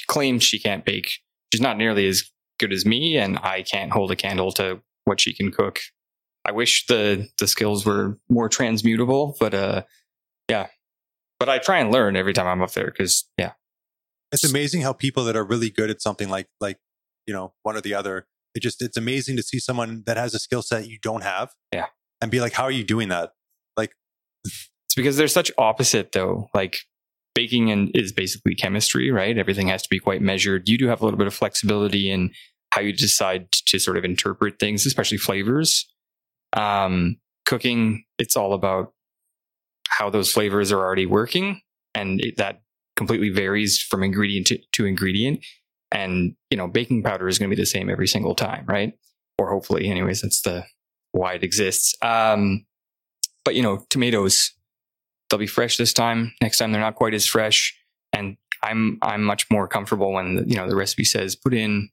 claims she can't bake she's not nearly as good as me and i can't hold a candle to what she can cook i wish the the skills were more transmutable but uh yeah but i try and learn every time i'm up there because yeah It's amazing how people that are really good at something like like you know one or the other. It just it's amazing to see someone that has a skill set you don't have. Yeah. And be like, how are you doing that? Like, it's because they're such opposite though. Like baking and is basically chemistry, right? Everything has to be quite measured. You do have a little bit of flexibility in how you decide to sort of interpret things, especially flavors. Um, cooking, it's all about how those flavors are already working, and it, that completely varies from ingredient to, to ingredient. And you know, baking powder is going to be the same every single time, right? Or hopefully, anyways. That's the why it exists. Um, but you know, tomatoes they'll be fresh this time. Next time they're not quite as fresh. And I'm I'm much more comfortable when you know the recipe says put in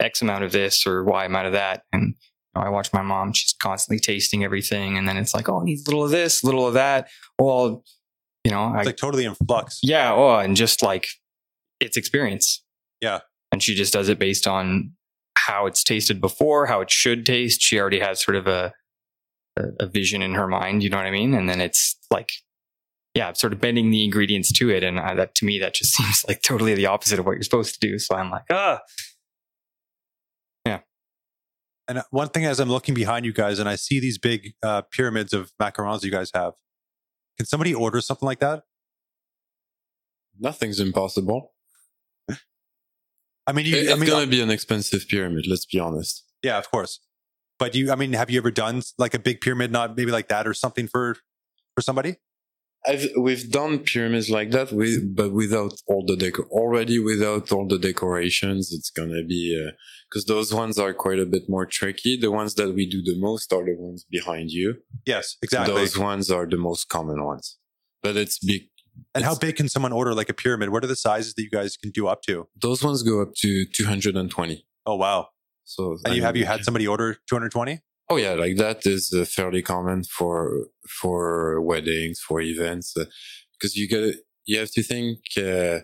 X amount of this or Y amount of that. And you know, I watch my mom; she's constantly tasting everything, and then it's like, oh, it needs a little of this, a little of that. Well, you know, I, It's like totally in flux. yeah, oh, and just like it's experience. Yeah. and she just does it based on how it's tasted before, how it should taste. She already has sort of a a, a vision in her mind. You know what I mean? And then it's like yeah, sort of bending the ingredients to it. And uh, that to me, that just seems like totally the opposite of what you're supposed to do. So I'm like, ah, yeah. And one thing as I'm looking behind you guys and I see these big uh, pyramids of macarons you guys have, can somebody order something like that? nothing's impossible. I mean, you, It- I it's mean, uh, gonna be an expensive pyramid. Let's be honest. yeah, of course. But you, I mean, have you ever done like a big pyramid, not maybe like that or something for for somebody? I've we've done pyramids like that, with, but without all the decor. Already without all the decorations, it's gonna be uh, because those ones are quite a bit more tricky. The ones that we do the most are the ones behind you. Yes, exactly. Those ones are the most common ones. But it's big. and how big can someone order like a pyramid? What are the sizes that you guys can do up to? Those ones go up to 220. Oh wow! So And you I have you had somebody order 220? Oh yeah, like that is uh, fairly common for for weddings, for events, because you get you have to think. Uh,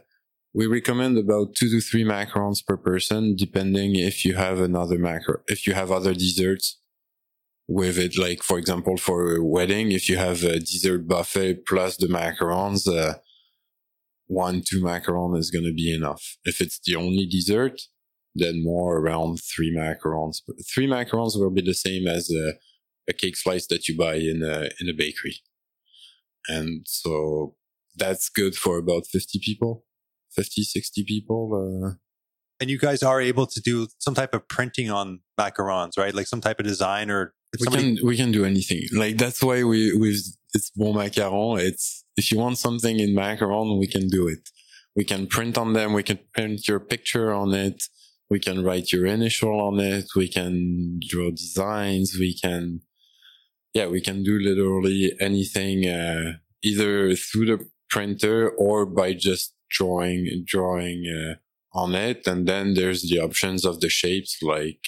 we recommend about two to three macarons per person, depending if you have another macaron, if you have other desserts. with it. Like, for example, for a wedding, if you have a dessert buffet plus the macarons, uh, one, two macaron is going to be enough. If it's the only dessert, then more around three macarons. Three macarons will be the same as a, a cake slice that you buy in a, in a bakery. And so that's good for about 50 people, 50, 60 people. Uh, and you guys are able to do some type of printing on macarons, right? Like some type of design or we somebody... can we can do anything. Like that's why we with it's bon macaron. It's if you want something in macaron, we can do it. We can print on them. We can print your picture on it. We can write your initial on it. We can draw designs. We can, yeah, we can do literally anything, uh, either through the printer or by just drawing, drawing, uh, on it. And then there's the options of the shapes, like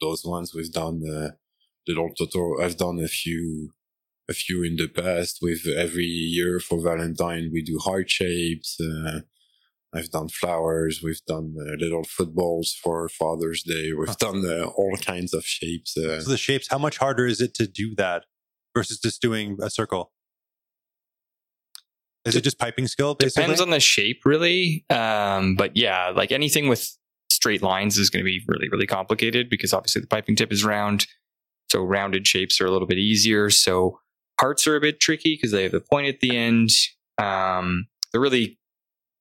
those ones we've done, uh, little tutorial. I've done a few, a few in the past with every year for Valentine, we do heart shapes. Uh, I've done flowers. We've done uh, little footballs for Father's Day. We've huh. done uh, all kinds of shapes. Uh, so the shapes, how much harder is it to do that versus just doing a circle? Is it just piping skill? Basically? Depends on the shape, really. Um, but yeah, like anything with straight lines is going to be really, really complicated because obviously the piping tip is round. So rounded shapes are a little bit easier. So hearts are a bit tricky because they have the point at the end. Um, they're really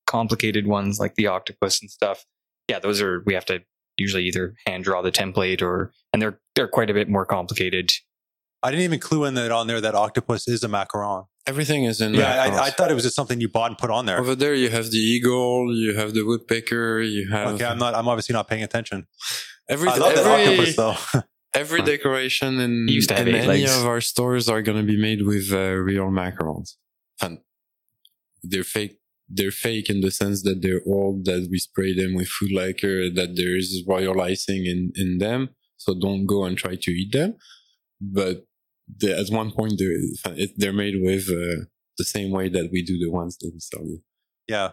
complicated ones like the octopus and stuff. Yeah, those are we have to usually either hand draw the template or and they're they're quite a bit more complicated. I didn't even clue in that on there that octopus is a macaron. Everything is in. Yeah, I, I, thought it was just something you bought and put on there. Over there, you have the eagle, you have the woodpecker, you have. Okay, I'm not. I'm obviously not paying attention. Every, I love every, octopus though. every decoration in, in any legs. of our stores are going to be made with uh, real macarons, and they're fake they're fake in the sense that they're old, that we spray them with food lacquer, that there is royal icing in, in them. So don't go and try to eat them. But they, at one point, they're, they're made with uh, the same way that we do the ones that we sell you. Yeah.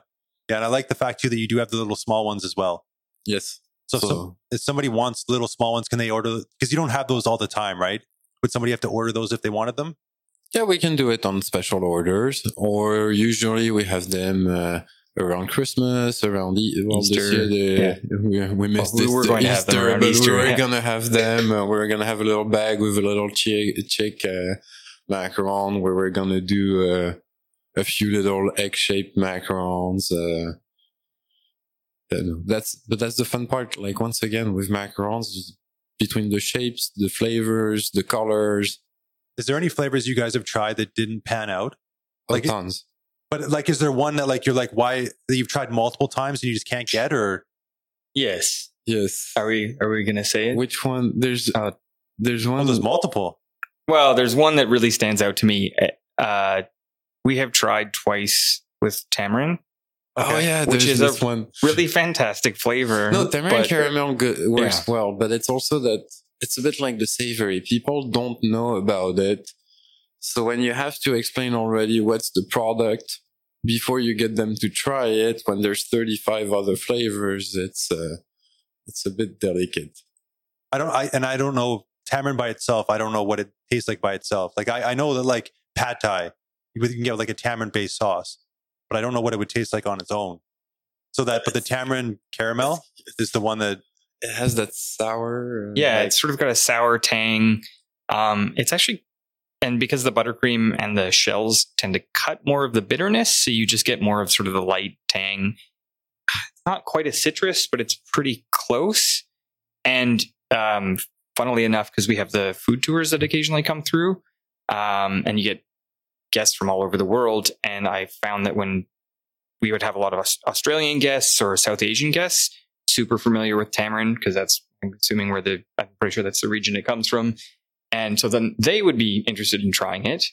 Yeah. And I like the fact too that you do have the little small ones as well. Yes. So, so if, some, if somebody wants little small ones, can they order? Because you don't have those all the time, right? Would somebody have to order those if they wanted them? Yeah, we can do it on special orders, or usually we have them uh, around Christmas, around e- well, Easter. Year, yeah. we, we missed well, we were going Easter, to have them but Easter, we were yeah. gonna have them. Uh, we are gonna have a little bag with a little chick, chick uh, macaron, where we're gonna do uh, a few little egg-shaped macarons. Uh, that's but that's the fun part. Like once again with macarons, between the shapes, the flavors, the colors is there any flavors you guys have tried that didn't pan out? Oh, like tons. But like, is there one that like you're like, why that you've tried multiple times and you just can't get, or? Yes. Yes. Are we are we gonna say it? Which one? There's uh, there's one. Oh, there's multiple. Well, there's one that really stands out to me. Uh, we have tried twice with tamarind. Okay. Oh yeah, which is a one. really fantastic flavor. No, tamarind caramel good, works yeah. well, but it's also that it's a bit like the savory. People don't know about it. So when you have to explain already what's the product before you get them to try it, when there's 35 other flavors, it's, uh, it's a bit delicate. I don't, I, and I don't know tamarind by itself. I don't know what it tastes like by itself. Like I, I know that like pad thai, you can get like a tamarind based sauce, but I don't know what it would taste like on its own. So that, but the tamarind caramel is the one that it has that sour. Uh, yeah, like, it's sort of got a sour tang. Um, it's actually, and because the buttercream and the shells tend to cut more of the bitterness, so you just get more of sort of the light tang. It's not quite a citrus, but it's pretty close. And um, funnily enough, because we have the food tours that occasionally come through, um, and you get guests from all over the world, and I found that when we would have a lot of Australian guests or South Asian guests, super familiar with tamarind because that's I'm assuming where the I'm pretty sure that's the region it comes from. And so then they would be interested in trying it.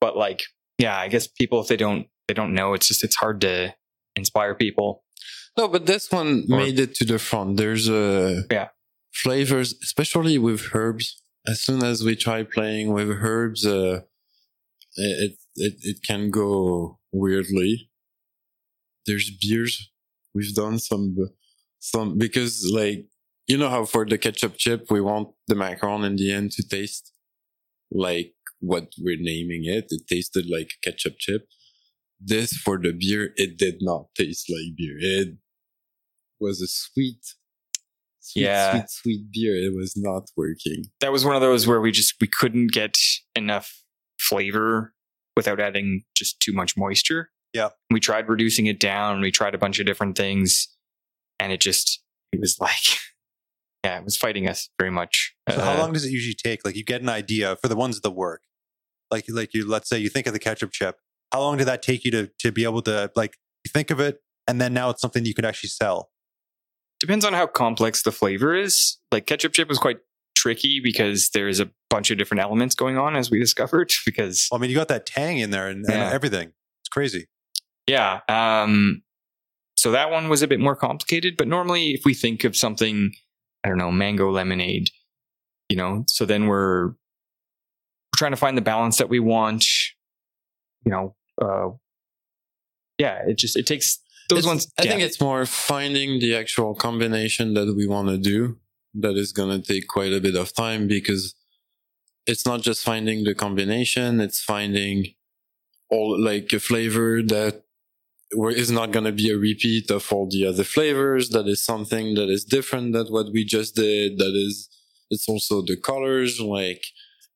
But like, yeah, I guess people if they don't they don't know, it's just it's hard to inspire people. No, but this one or, made it to the front. There's a uh, yeah flavors, especially with herbs. As soon as we try playing with herbs, uh, it it it can go weirdly. There's beers. We've done some some because like you know how for the ketchup chip we want the macaron in the end to taste like what we're naming it. It tasted like ketchup chip. This for the beer, it did not taste like beer. It was a sweet, sweet, Yeah. sweet, sweet beer. It was not working. that was one of those where we just we couldn't get enough flavor without adding just too much moisture. Yeah. We tried reducing it down. We tried a bunch of different things, and it just it was like, yeah, it was fighting us very much. So how Uh, long does it usually take? Like you get an idea for the ones that work. Like like you let's say you think of the ketchup chip. How long did that take you to to be able to like think of it and then now it's something you could actually sell? depends on how complex the flavor is. Like ketchup chip was quite tricky because there's a bunch of different elements going on, as we discovered. Because Well, I mean you got that tang in there and, and everything. It's crazy. Yeah. Um, so that one was a bit more complicated, but normally if we think of something, I don't know, mango lemonade, you know, so then we're, trying to find the balance that we want, you know, uh, yeah, it just, it takes those It's- ones. I yeah. think it's more finding the actual combination that we want to do that is going to take quite a bit of time because it's not just finding the combination, it's finding all like a flavor that is not going to be a repeat of all the other flavors. That is something that is different than what we just did. That is, it's also the colors. Like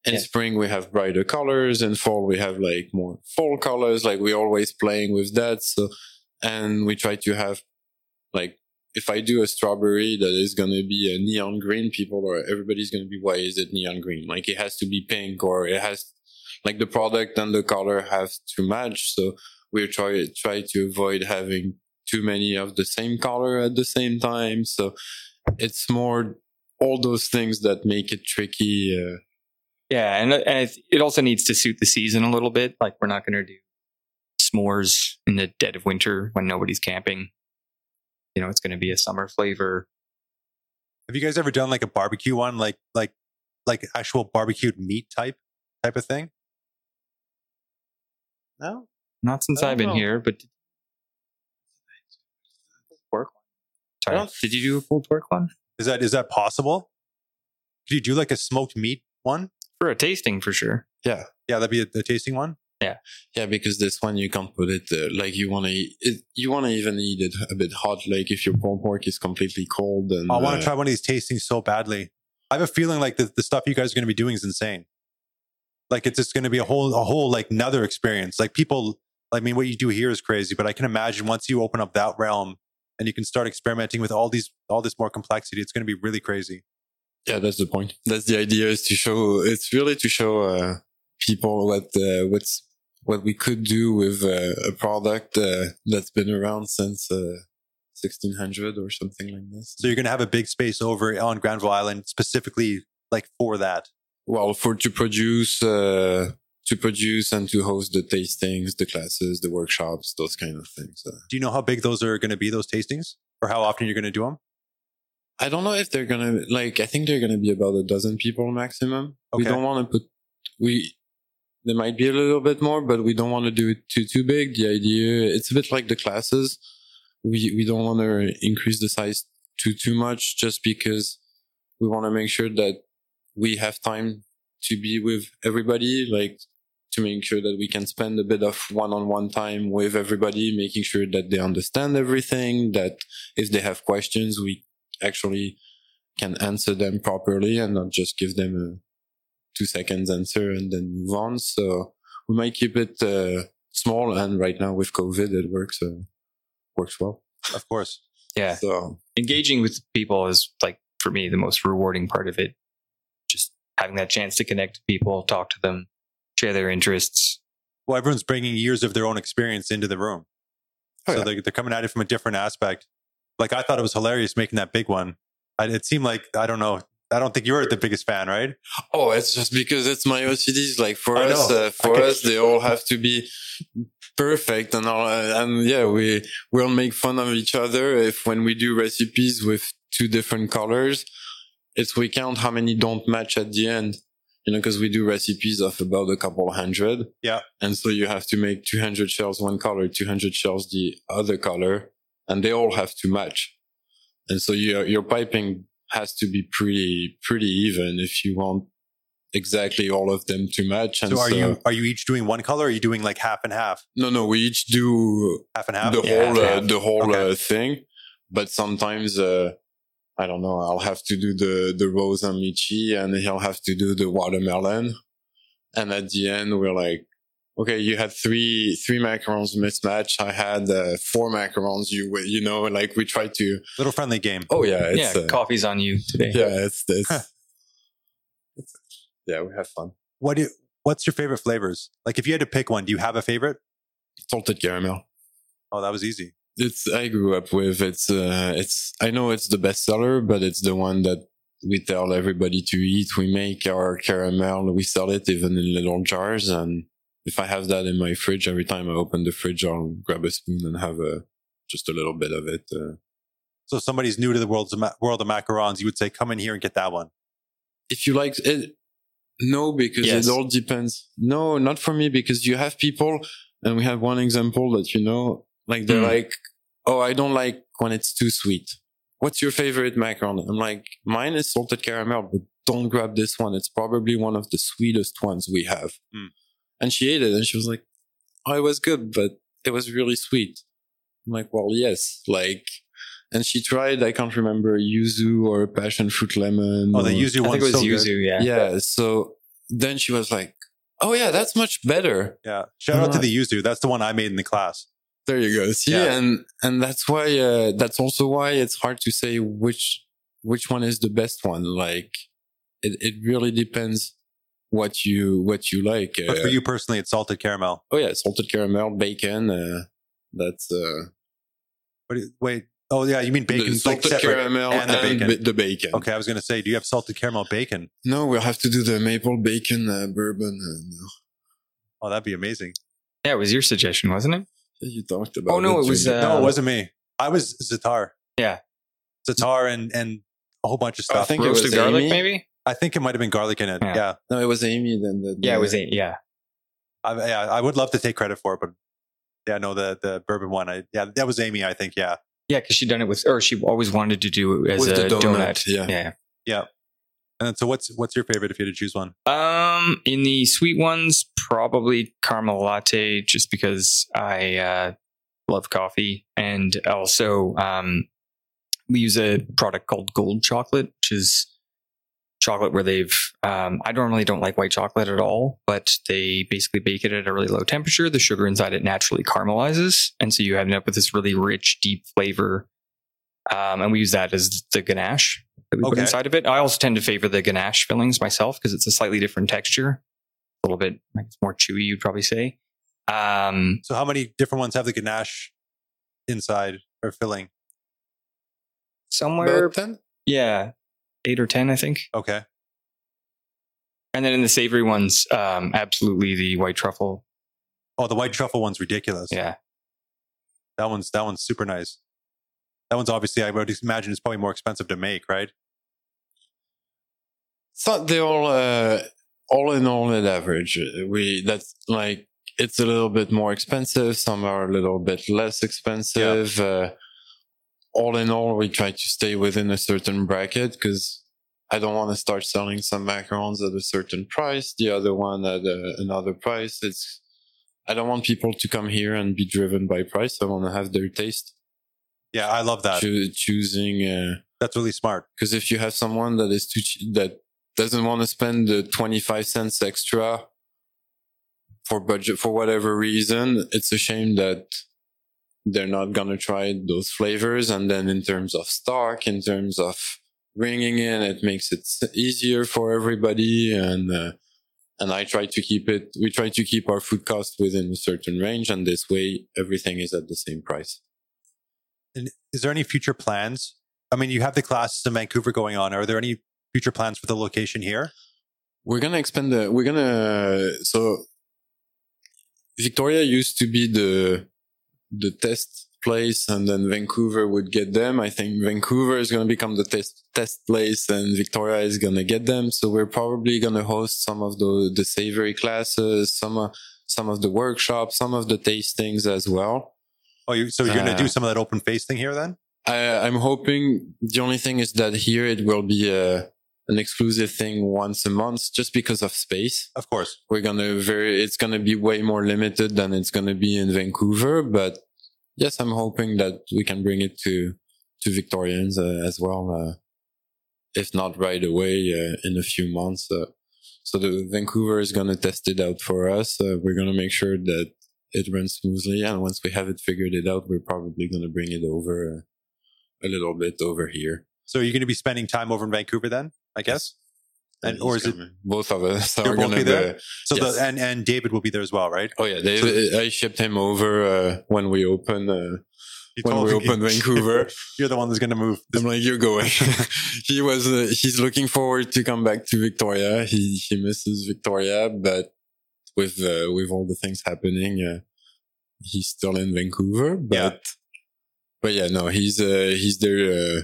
in Yeah. spring, we have brighter colors. In fall, we have like more fall colors. Like we're always playing with that. So, and we try to have like, if I do a strawberry that is going to be a neon green, people or everybody's going to be, why is it neon green? Like it has to be pink or it has, like the product and the color have to match. So we try try to avoid having too many of the same color at the same time. So it's more all those things that make it tricky. Uh, yeah. And, and it, it also needs to suit the season a little bit. Like we're not going to do s'mores in the dead of winter when nobody's camping. You know, it's going to be a summer flavor. Have you guys ever done like a barbecue one, like like like actual barbecued meat type type of thing? No. Not since I I've been know. here, but pork one. Sorry, did you do a pulled pork one Is that is that possible? Could you do like a smoked meat one? for a tasting for sure? yeah, Yeah, that'd be a, a tasting one. yeah, yeah, because this one you can't put it uh, like you want to. You want to even eat it a bit hot, like if your pulled pork is completely cold. And I want uh, to try one of these tastings so badly. I have a feeling like the, the stuff you guys are going to be doing is insane. Like it's just going to be a whole a whole like another experience. Like people, I mean, what you do here is crazy, but I can imagine once you open up that realm and you can start experimenting with all these all this more complexity, it's going to be really crazy. Yeah, that's the point. That's the idea is to show, it's really to show, uh, people what, uh, what's, what we could do with uh, a product, uh, that's been around since, uh, 1600 or something like this. So you're going to have a big space over on Granville Island specifically like for that. Well, for to produce, uh, to produce and to host the tastings, the classes, the workshops, those kind of things. Uh, Do you know how big those are going to be? Those tastings, or how often you're going to do them? I don't know if they're gonna like. I think they're gonna be about a dozen people maximum. We don't want to put we. There might be a little bit more, but we don't want to do it too too big. The idea it's a bit like the classes. We we don't want to increase the size too too much, just because we want to make sure that we have time to be with everybody. Like to make sure that we can spend a bit of one-on-one time with everybody, making sure that they understand everything. That if they have questions, we actually can answer them properly and not just give them a two seconds answer and then move on. So we might keep it uh, small. And right now with COVID, it works uh, works well. Of course. Yeah, So engaging with people is like for me the most rewarding part of it. Just having that chance to connect to people, talk to them, share their interests. Well, everyone's bringing years of their own experience into the room. Oh, so yeah. they're, they're coming at it from a different aspect. Like I thought it was hilarious making that big one. I, it seemed like, I don't know. I don't think you were the biggest fan, right? oh, it's just because it's my OCDs. Like for I us, uh, for us, they all have to be perfect and all. uh, And yeah, we we'll make fun of each other if when we do recipes with two different colors, it's we count how many don't match at the end. You know, because we do recipes of about a couple hundred. Yeah. And so you have to make 200 shells one color, 200 shells the other color, and they all have to match. And so you're, you're piping has to be pretty pretty even if you want exactly all of them to match. And So are you are you each doing one color? Or are you doing like half and half, No, no. We each do half and half? the Yeah, whole yeah. uh, the whole Okay. uh, thing, but sometimes uh, I don't know. I'll have to do the the rose and lychee, and he'll have to do the watermelon. And at the end, we're like, okay, you had three three macarons mismatch. I had uh, four macarons. You you know, like we tried to. Little friendly game. Oh yeah, yeah, uh, coffee's on you today. yeah, it's it's, it's yeah, we have fun. What do you, what's your favorite flavors? Like if you had to pick one, do you have a favorite? Salted caramel. Oh, that was easy. It's I grew up with. It's uh, it's I know it's the best seller, but it's the one that we tell everybody to eat. We make our caramel, we sell it even in little jars, and if I have that in my fridge, every time I open the fridge, I'll grab a spoon and have a just a little bit of it. Uh, So if somebody's new to the world of, ma- world of macarons, you would say, come in here and get that one. if you like it, no, because Yes. it all depends. No, not for me, because you have people, and we have one example that you know, like they're Hmm. like, "Oh, I don't like when it's too sweet." What's your favorite macaron? I'm like, mine is salted caramel, but don't grab this one. It's probably one of the sweetest ones we have. Hmm. And she ate it, and she was like, "Oh, it was good, but it was really sweet." I'm like, "Well, yes, like." And she tried, I can't remember, yuzu or passion fruit lemon. Oh, the or- yuzu I think it was so good. yuzu. Yeah. yeah. So then she was like, "Oh yeah, that's much better." Yeah. Shout out to the yuzu. That's the one I made in the class. There you go. See, Yeah. and and that's why uh, that's also why it's hard to say which which one is the best one. Like it it really depends what you what you like. But for Uh, you personally, it's salted caramel. oh yeah, salted caramel, bacon. Uh, that's uh, What you- wait. Oh, yeah. You mean bacon? the salted separate. caramel and and, the bacon. ba- the bacon. Okay. I was going to say, do you have salted caramel bacon? No, we'll have to do the maple bacon uh, bourbon. Uh, no. Oh, that'd be amazing. Yeah, it was your suggestion, wasn't it? You talked about. Oh, no, it was, Junior. no, Uh, it wasn't me. I was Zatar. Yeah. Zatar and, and a whole bunch of stuff. I stuff. think it was garlic, Amy. maybe? I think it might have been garlic in it. Yeah. Yeah. no, it was Amy. Then the, Yeah, it was eight. Yeah. I, yeah. I would love to take credit for it, but yeah, no, the, the bourbon one. I, yeah, that was Amy, I think. Yeah. Yeah, because she done it with, or she always wanted to do it as With a the donut. donut, yeah. Yeah. And so what's, what's your favorite if you had to choose one? Um, in the sweet ones, probably caramel latte, just because I uh, love coffee, and also um, we use a product called Gold Chocolate, which is chocolate where they've. Um, I normally don't like white chocolate at all, but they basically bake it at a really low temperature. The sugar inside it naturally caramelizes, and so you end up with this really rich, deep flavor. Um, and we use that as the ganache that we put inside of it. I also tend to favor the ganache fillings myself because it's a slightly different texture, a little bit like it's more chewy. You'd probably say. Um, So how many different ones have the ganache inside or filling? somewhere, About ten. yeah, eight or ten, I think. Okay. And then in the savory ones, um, absolutely the white truffle. Oh, the white truffle one's ridiculous. Yeah, That one's, that one's super nice. That one's obviously, I would imagine it's probably more expensive to make, right? So they all, uh, all in all, at average, we that's like it's a little bit more expensive. Some are a little bit less expensive. Uh, all in all, we try to stay within a certain bracket because I don't want to start selling some macarons at a certain price, the other one at uh, another price. It's I don't want people to come here and be driven by price. I want to have their taste. Yeah, I love that. Choo- choosing. Uh, That's really smart. because if you have someone that is too ch- that doesn't want to spend the 25 cents extra for budget for whatever reason it's a shame that they're not going to try those flavors and then in terms of stock in terms of bringing in it makes it easier for everybody and uh, and I try to keep it we try to keep our food cost within a certain range and this way everything is at the same price And is there any future plans? I mean, you have the classes in Vancouver going on. Are there any future plans for the location here? We're gonna expand the. We're gonna. So Victoria used to be the the test place, and then Vancouver would get them. I think Vancouver is gonna become the test test place, and Victoria is gonna get them. So we're probably gonna host some of the the savory classes, some of some of the workshops, some of the tastings as well. Oh, you, so you're going to Uh, do some of that open face thing here then? I, I'm hoping the only thing is that here it will be a, an exclusive thing once a month just because of space. Of course. We're gonna very, it's gonna be way more limited than it's gonna be in Vancouver. But yes, I'm hoping that we can bring it to, to Victorians uh, as well. Uh, if not right away, uh, in a few months. Uh, so the Vancouver is gonna test it out for us. Uh, we're gonna make sure that it runs smoothly. And once we have it figured it out, we're probably gonna bring it over uh, a little bit over here. So you're going to be spending time over in Vancouver then, I guess? And, or is it both of us are gonna be there? be- So Yes. the and and David will be there as well, right? Oh yeah, they, I shipped him over uh, when we open uh, when we open Vancouver. You're the one that's going to move. I'm like, you're going. he was uh, he's looking forward to come back to Victoria. He he misses Victoria, but with uh, with all the things happening, uh, he's still in Vancouver. But Yeah. but yeah, no, he's uh, he's there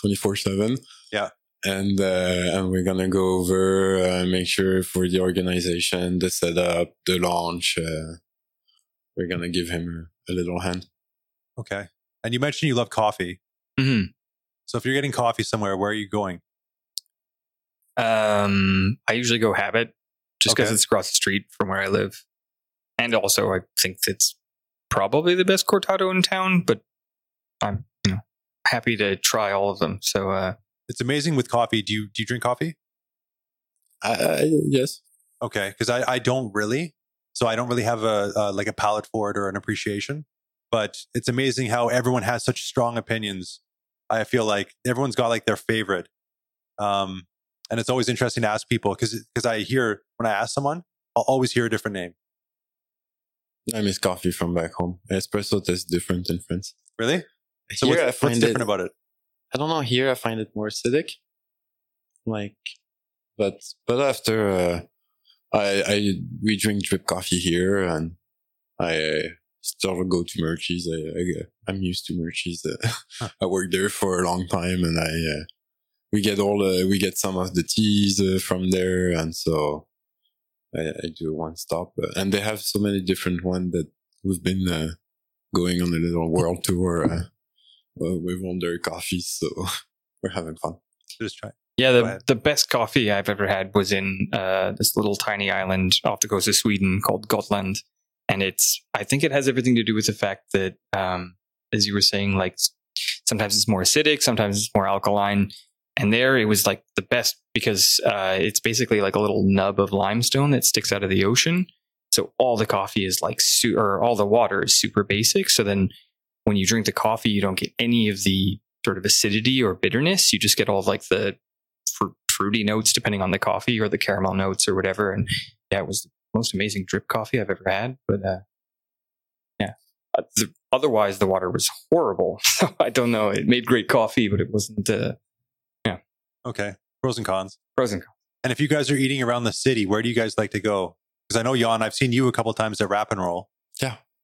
twenty four seven. Yeah. And uh, and we're gonna go over uh, make sure for the organization, the setup, the launch. Uh, we're gonna give him a, a little hand. Okay. And you mentioned you love coffee. Mhm. So if you're getting coffee somewhere, where are you going? Um, I usually go Habit just because Okay. it's across the street from where I live, and also I think it's probably the best cortado in town. But I'm you know happy to try all of them. So uh, It's amazing with coffee. Do you do you drink coffee? I, yes. Okay, because I I don't really. So I don't really have a uh, like a palate for it or an appreciation. But it's amazing how everyone has such strong opinions. I feel like everyone's got like their favorite. Um, and it's always interesting to ask people because because I hear when I ask someone, I'll always hear a different name. I miss coffee from back home. Espresso tastes different in France. Really? So here what's, what's different it, about it? I don't know. Here I find it more acidic. Like, but but after uh, I I we drink drip coffee here, and I uh, still go to Murchie's. I, I I'm used to Murchie's. Uh, I worked there for a long time, and I uh, we get all the we get some of the teas uh, from there, and so I, I do one stop, uh, and they have so many different ones that we've been uh, going on a little world tour with all their coffees, so we're having fun. Just try. yeah, the the best coffee I've ever had was in uh, this little tiny island off the coast of Sweden called Gotland, and it's I think it has everything to do with the fact that um, as you were saying, like sometimes it's more acidic, sometimes it's more alkaline. And there it was like the best because uh, it's basically like a little nub of limestone that sticks out of the ocean. So all the coffee is like, su- or all the water is super basic. So then when you drink the coffee, you don't get any of the sort of acidity or bitterness. You just get all of like the fr- fruity notes depending on the coffee or the caramel notes or whatever. And yeah, it was the most amazing drip coffee I've ever had. But uh, yeah, uh, the, otherwise the water was horrible. So I don't know. It made great coffee, but it wasn't uh, yeah. Okay. Pros and cons. pros and cons. And if you guys are eating around the city, where do you guys like to go? Because I know Jan, I've seen you a couple times at Rap and Roll.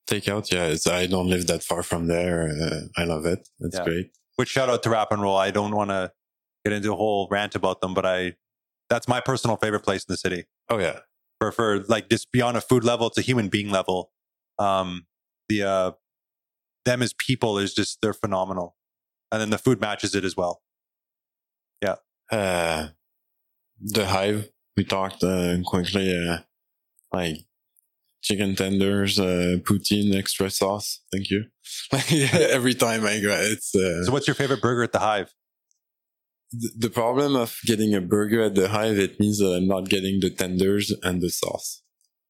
Takeout, yeah. It's, I don't live that far from there. Uh, I love it. It's Yeah. great. Which shout out to Rap and Roll. I don't want to get into a whole rant about them, but I that's my personal favorite place in the city. Oh yeah, For for like just beyond a food level, it's a human being level. Um, the uh, them as people is just they're phenomenal, and then the food matches it as well. Yeah. Uh, the hive. We talked uh, quickly, uh, like chicken tenders, uh, poutine, extra sauce. Thank you. Every time I go, it's uh, So, what's your favorite burger at the Hive? th- the problem of getting a burger at the hive. It means that I'm not getting the tenders and the sauce.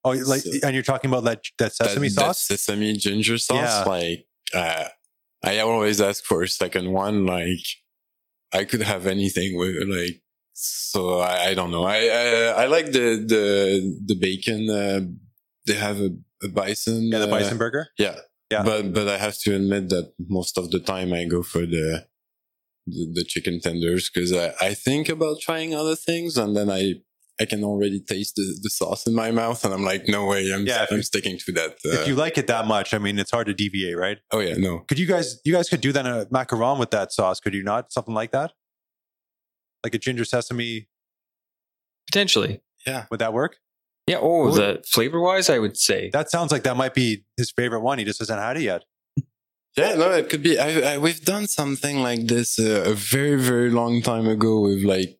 Oh, like, So- and you're talking about that that sesame that, that sauce. sesame ginger sauce. Yeah. Like, uh, I always ask for a second one. Like, I could have anything with like. So I, I don't know. I, I I like the the the bacon. Uh, they have a, a bison. yeah, the uh, bison burger. Yeah. Yeah. But but I have to admit that most of the time I go for the the, the chicken tenders because I, I think about trying other things and then I I can already taste the, the sauce in my mouth and I'm like no way I'm Yeah, I'm you- sticking to that. Uh, if you like it that much, I mean, it's hard to deviate, right? oh yeah no Could you guys, you guys could do that in a macaron with that sauce, could you not? Something like that, like a ginger sesame. Potentially. Yeah. Would that work? Yeah. Oh, Cool. the flavor wise, I would say. That sounds like that might be his favorite one. He just hasn't had it yet. Yeah, no, it could be. I, I, we've done something like this uh, a very, very long time ago with like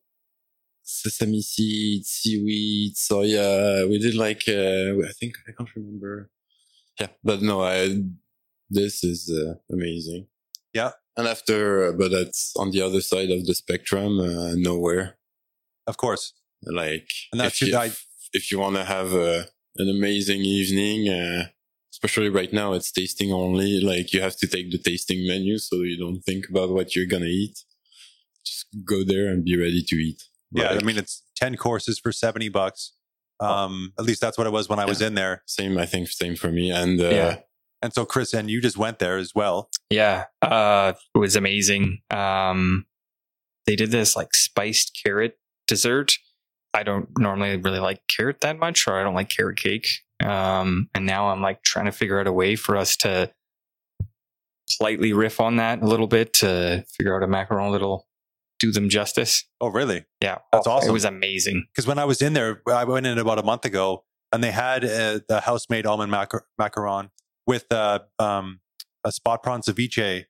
sesame seeds, seaweed, soya. We did like, uh, I think, I can't remember. Yeah, but no, I, this is uh, amazing. Yeah. And after, uh, but that's on the other side of the spectrum, uh, nowhere. Of course. Like, And that's if you, I- if you want to have a, an amazing evening, uh, especially right now, it's tasting only. Like you have to take the tasting menu so you don't think about what you're gonna eat. Just go there and be ready to eat. Yeah, Like, I mean it's ten courses for seventy bucks. Um, at least that's what it was when I was in there. same. I think same for me. And uh, Yeah. And so, Chris, and you just went there as well. Yeah, uh, it was amazing. Um, they did this like spiced carrot dessert. I don't normally really like carrot that much, or I don't like carrot cake. Um, and now I'm like trying to figure out a way for us to slightly riff on that a little bit to figure out a macaron that'll do them justice. Oh, really? Yeah, That's Oh, awesome. It was amazing. Because when I was in there, I went in about a month ago, and they had uh, the house-made almond macar- macaron with uh, um, a spot prawn ceviche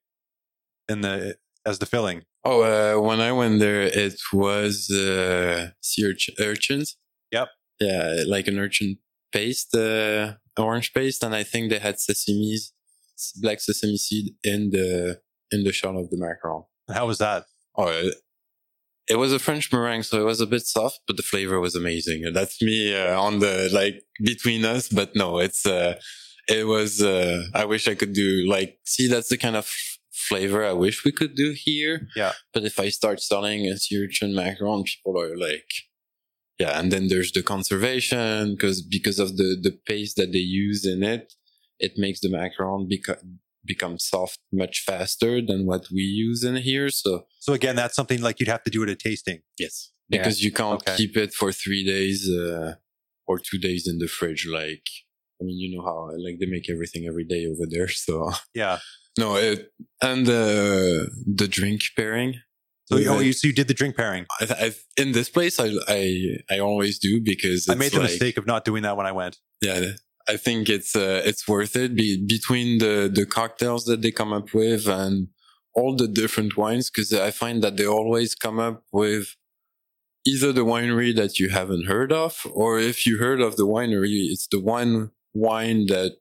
in the as the filling. Oh, uh, when I went there, it was uh, sea urch- urchins. Yep. Yeah, like an urchin paste, uh, orange paste, and I think they had sesame, black sesame seed in the in the shell of the macaron. How was that? Oh, it, it was a French meringue, so it was a bit soft, but the flavor was amazing. That's me uh, on the like between us, but no, it's uh, it was. Uh, I wish I could do like see that's the kind of flavor I wish we could do here. Yeah. But if I start selling a sea urchin macaron, people are like, yeah. And then there's the conservation because because of the the paste that they use in it, it makes the macaron become become soft much faster than what we use in here. So So again, that's something like you'd have to do it at a tasting. Yes. Yeah. Because you can't Okay. keep it for three days uh, or two days in the fridge. Like, I mean, you know how like they make everything every day over there. So Yeah. No, it, and the the drink pairing. So, oh, it, you, so you did the drink pairing. I, I, in this place, I, I, I always do because I made the like- mistake of not doing that when I went. yeah, I think it's uh, it's worth it be, between the the cocktails that they come up with and all the different wines because I find that they always come up with either the winery that you haven't heard of or if you heard of the winery, it's the one wine that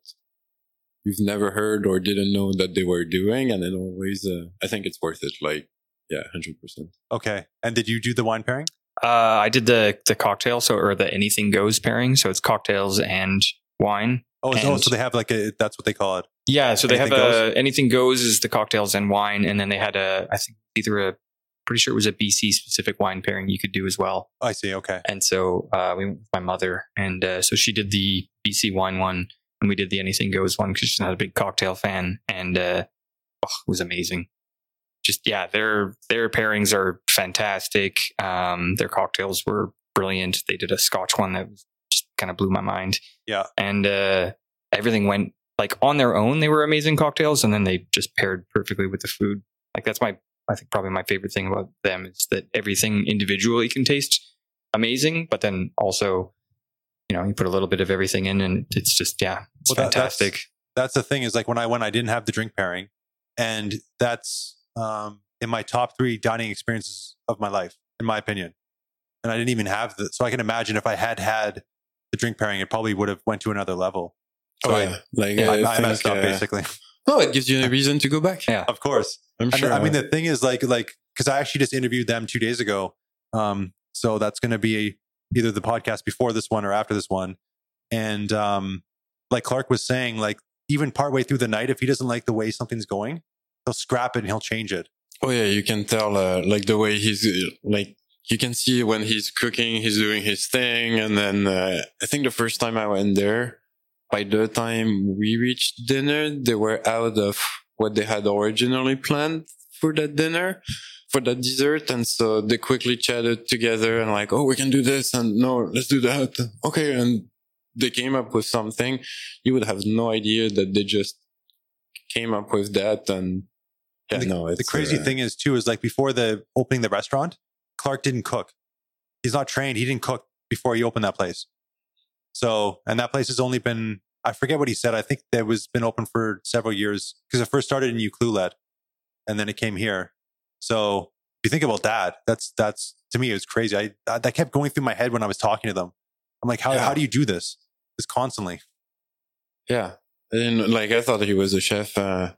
you've never heard or didn't know that they were doing, and then always uh, I think it's worth it. Like yeah, hundred percent. Okay. And did you do the wine pairing? Uh, I did the the cocktail, so or the anything goes pairing. So it's cocktails and wine. Oh, so, And- so they have like a, that's what they call it. Yeah, so they Anything have goes? a anything goes is the cocktails and wine, and then they had a I think either a pretty sure it was a BC specific wine pairing you could do as well. I see. Okay. And so uh, we went with my mother, and uh, so she did the BC wine one, and we did the anything goes one because she's not a big cocktail fan, and uh, oh, it was amazing. Just yeah, their their pairings are fantastic. Um, their cocktails were brilliant. They did a Scotch one that was just kind of blew my mind. Yeah. and uh, everything went like on their own. They were amazing cocktails, and then they just paired perfectly with the food. Like that's my I think probably my favorite thing about them is that everything individually can taste amazing, but then also, you know, you put a little bit of everything in and it's just, yeah, it's Well, that- that's- fantastic. That's the thing is like when I went, I didn't have the drink pairing, and that's um, in my top three dining experiences of my life, in my opinion. And I didn't even have the. So I can imagine if I had had the drink pairing, it probably would have went to another level. So Oh I- yeah, like Yeah, I, I, I messed up uh, basically. No, it gives you a reason to go back. Yeah. of course. I'm And sure. I mean, the thing is, like, like because I actually just interviewed them two days ago. Um, so that's going to be either the podcast before this one or after this one. And um, like Clark was saying, like even partway through the night, if he doesn't like the way something's going, he'll scrap it and he'll change it. Oh yeah, you can tell uh, like the way he's uh, like you can see when he's cooking, he's doing his thing, and then uh, I think the first time I went there, by the time we reached dinner, they were out of what they had originally planned for that dinner, for that dessert, and so they quickly chatted together and like, oh, we can do this, and no, let's do that, okay, and they came up with something. You would have no idea that they just came up with that and. Yeah, the, no, it's the crazy uh, thing is too is like before the opening the restaurant, Clark didn't cook. He's not trained. He didn't cook before he opened that place. So, and that place has only been I forget what he said. I think that was been open for several years because it first started in Ucluelet and then it came here. So if you think about that, that's that's to me it was crazy. I that, that kept going through my head when I was talking to them. I'm like, how Yeah. how do you do this? This constantly. Yeah. And like I thought he was a chef, uh,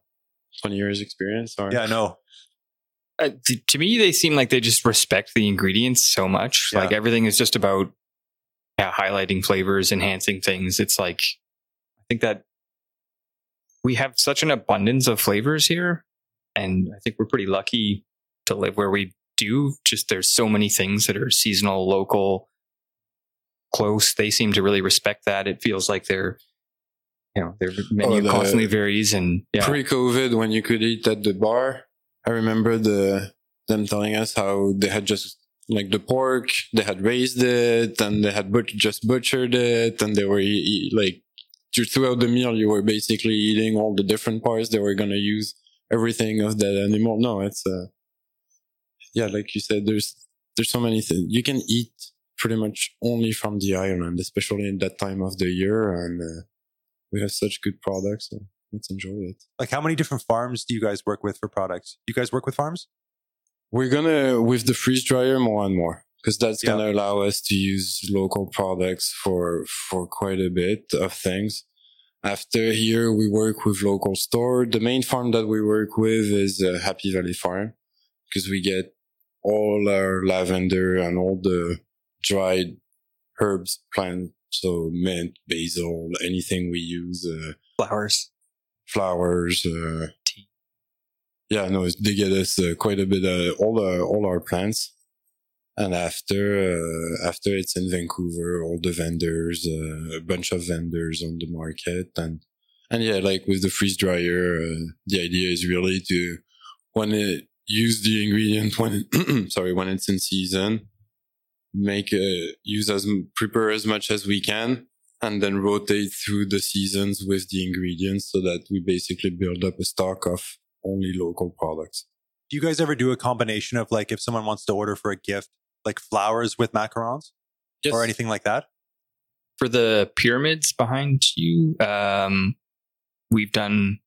20 years experience or Yeah, I know. uh, t- to me, they seem like they just respect the ingredients so much. Yeah. Like everything is just about yeah, highlighting flavors, enhancing things. It's like I think that we have such an abundance of flavors here, and I think we're pretty lucky to live where we do. Just there's so many things that are seasonal, local, close. They seem to really respect that. It feels like they're you know their menu the- constantly varies, and yeah, pre-COVID when you could eat at the bar. I remember the them telling us how they had just like the pork, they had raised it, and they had but- just butchered it, and they were e- like throughout the meal you were basically eating all the different parts. They were gonna use everything of that animal. No, it's uh, yeah, like you said, there's there's so many things you can eat pretty much only from the island, especially in that time of the year, and uh, we have such good products. So let's enjoy it. Like how many different farms do you guys work with for products? You guys work with farms? We're gonna with the freeze dryer more and more because that's Yeah. gonna allow us to use local products for for quite a bit of things. After here, we work with local store. The main farm that we work with is uh, Happy Valley Farm because we get all our lavender and all the dried herbs plants, So mint, basil, anything we use. Uh, flowers. flowers. Uh, Tea. Yeah, no, they get us uh, quite a bit of all our all our plants. And after uh, after it's in Vancouver, all the vendors, uh, a bunch of vendors on the market, and and yeah, like with the freeze dryer, uh, the idea is really to when it use the ingredient when sorry when it's in season, make a, use as prepare as much as we can, and then rotate through the seasons with the ingredients so that we basically build up a stock of only local products. Do you guys ever do a combination of like if someone wants to order for a gift, like flowers with macarons or anything like that? for the pyramids behind you, um, we've done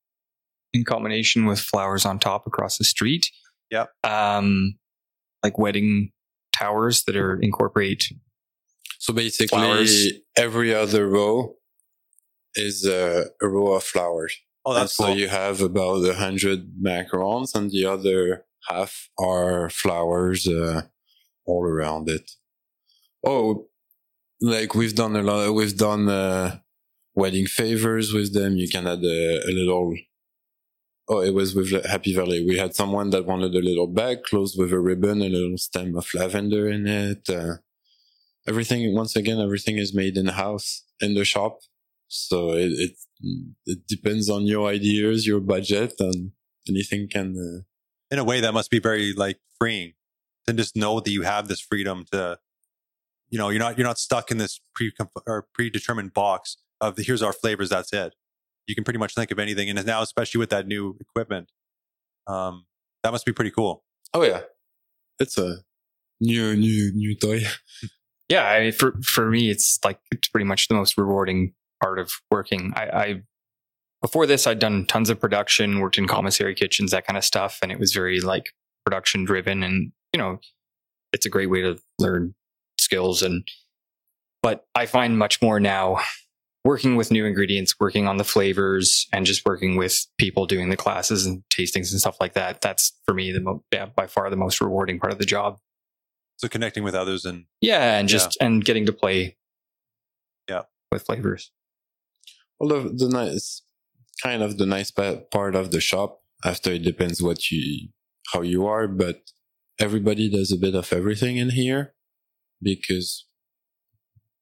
in combination with flowers on top across the street. Yep. Um, like wedding towers that are incorporate. So basically, Flowers. every other row is a, a row of flowers. Oh, and that's so cool. you have about a hundred macarons, and the other half are flowers uh, all around it. Oh, like we've done a lot. We've done uh, wedding favors with them. You can add a, a little. Oh, it was with Happy Valley. We had someone that wanted a little bag closed with a ribbon, a little stem of lavender in it. Uh, everything, once again, everything is made in house in the shop. So it, it it depends on your ideas, your budget, and anything can. Uh, In a way, that must be very like freeing to just know that you have this freedom to, you know, you're not you're not stuck in this pre or predetermined box of the, here's our flavors. That's it. You can pretty much think of anything, and now especially with that new equipment, um, that must be pretty cool. oh yeah, it's a new new new toy. Yeah, I, for for me, it's like it's pretty much the most rewarding part of working. I, I before this, I'd done tons of production, worked in commissary kitchens, that kind of stuff, and it was very like production driven. And you know, it's a great way to learn skills. And but I find much more now working with new ingredients, working on the flavors, and just working with people doing the classes and tastings and stuff like that. That's for me the mo- yeah, by far the most rewarding part of the job. So connecting with others and Yeah, and just and getting to play. Yeah. with flavors. Well, the, the nice kind of the nice part of the shop. After it depends what you how you are, but everybody does a bit of everything in here because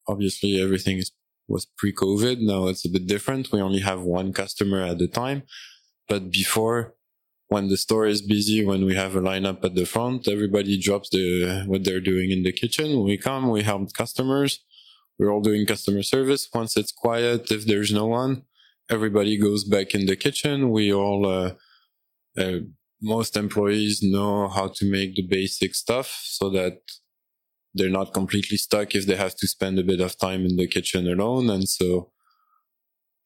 obviously everything is was pre-COVID. Now it's a bit different. We only have one customer at a time, but before. When the store is busy, when we have a lineup at the front, everybody drops the what they're doing in the kitchen. We come, we help customers, we're all doing customer service. Once it's quiet, if there's no one, everybody goes back in the kitchen. We all, uh, uh, most employees know how to make the basic stuff so that they're not completely stuck if they have to spend a bit of time in the kitchen alone. And so